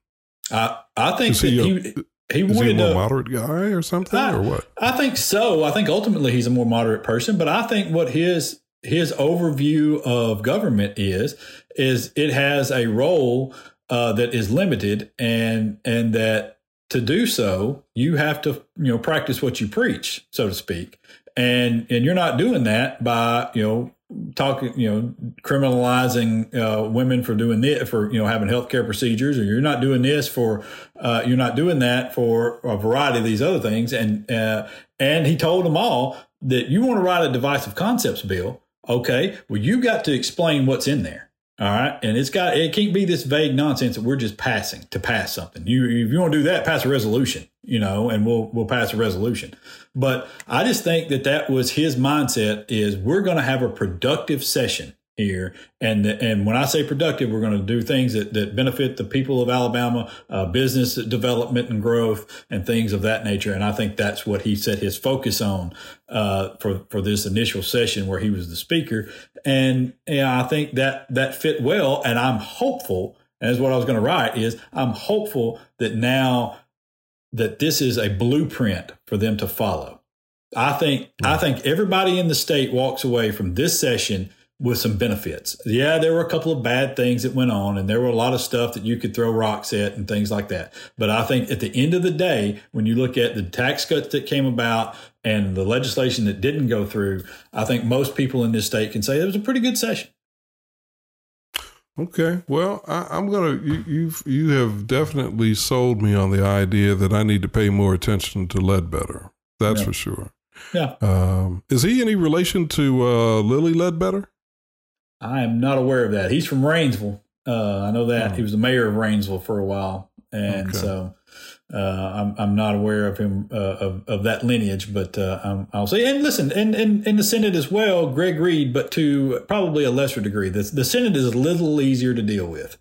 Speaker 2: I I think that he, he he
Speaker 3: is wanted he a more to, moderate guy or something I, or what?
Speaker 2: I think so. I think ultimately he's a more moderate person, but I think what his his overview of government is is it has a role uh, that is limited, and and that to do so you have to you know practice what you preach, so to speak, and and you're not doing that by you know talking, you know, criminalizing uh, women for doing this, for you know having healthcare procedures, or you're not doing this for, uh, you're not doing that for a variety of these other things. And uh, and he told them all that you want to write a divisive concepts bill. Okay, well you got to explain what's in there. All right. And it's got, it can't be this vague nonsense that we're just passing to pass something. You, if you want to do that, pass a resolution, you know, and we'll, we'll pass a resolution. But I just think that that was his mindset is we're going to have a productive session here. And and when I say productive, we're going to do things that, that benefit the people of Alabama, uh, business development and growth, and things of that nature. And I think that's what he set his focus on uh, for for this initial session where he was the speaker. And yeah, I think that that fit well. And I'm hopeful. As what I was going to write is, I'm hopeful that now that this is a blueprint for them to follow. I think I think everybody in the state walks away from this session with some benefits. Yeah, there were a couple of bad things that went on, and there were a lot of stuff that you could throw rocks at and things like that. But I think at the end of the day, when you look at the tax cuts that came about and the legislation that didn't go through, I think most people in this state can say it was a pretty good session.
Speaker 3: Okay, well, I, am gonna you you've, you have definitely sold me on the idea that I need to pay more attention to Ledbetter. That's yeah. for sure.
Speaker 2: Yeah.
Speaker 3: Um, is he any relation to uh, Lilly Ledbetter?
Speaker 2: I am not aware of that. He's from Rainsville. Uh, I know that oh. he was the mayor of Rainsville for a while, and okay. so uh, I'm I'm not aware of him uh, of of that lineage. But uh, I'll say, and listen, and in, in the Senate as well, Greg Reed, but to probably a lesser degree. The the Senate is a little easier to deal with.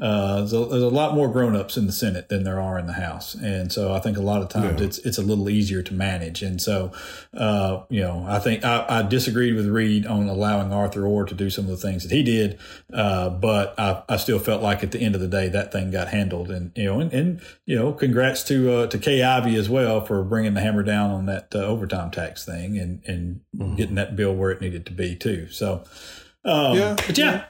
Speaker 2: Uh, there's, a, there's, a, lot more grown-ups in the Senate than there are in the House, and so I think a lot of times yeah. it's it's a little easier to manage. And so, uh, you know, I think I, I, disagreed with Reed on allowing Arthur Orr to do some of the things that he did, uh, but I, I, still felt like at the end of the day that thing got handled. And you know, and, and you know, congrats to uh, to Kay Ivey as well for bringing the hammer down on that uh, overtime tax thing and and mm-hmm. getting that bill where it needed to be too. So, um, yeah, but yeah,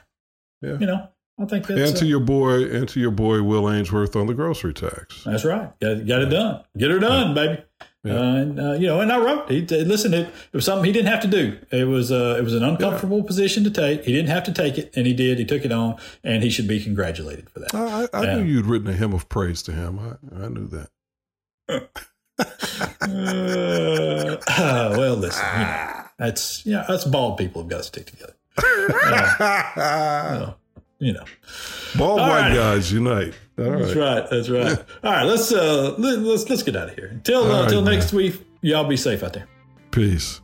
Speaker 2: yeah. you know I think that's
Speaker 3: and to uh, your boy and to your boy Will Ainsworth on the grocery tax.
Speaker 2: That's right. Got, got it done. Get her done, yeah. baby. Yeah. Uh, and uh, you know, and I wrote. He listen. It, it, was something he didn't have to do. It was uh, it was an uncomfortable yeah. position to take. He didn't have to take it, and he did. He took it on, and he should be congratulated for that.
Speaker 3: I, I, I knew you'd written a hymn of praise to him. I, I knew that.
Speaker 2: Uh, <laughs> well, listen. You know, that's yeah. That's bald people have got to stick together. <laughs> Uh, you know.
Speaker 3: Bald All white right. guys unite.
Speaker 2: That's right. That's right. <laughs> All right. Let's uh let, us let's get out of here. Until uh, right, next week, y'all be safe out there.
Speaker 3: Peace.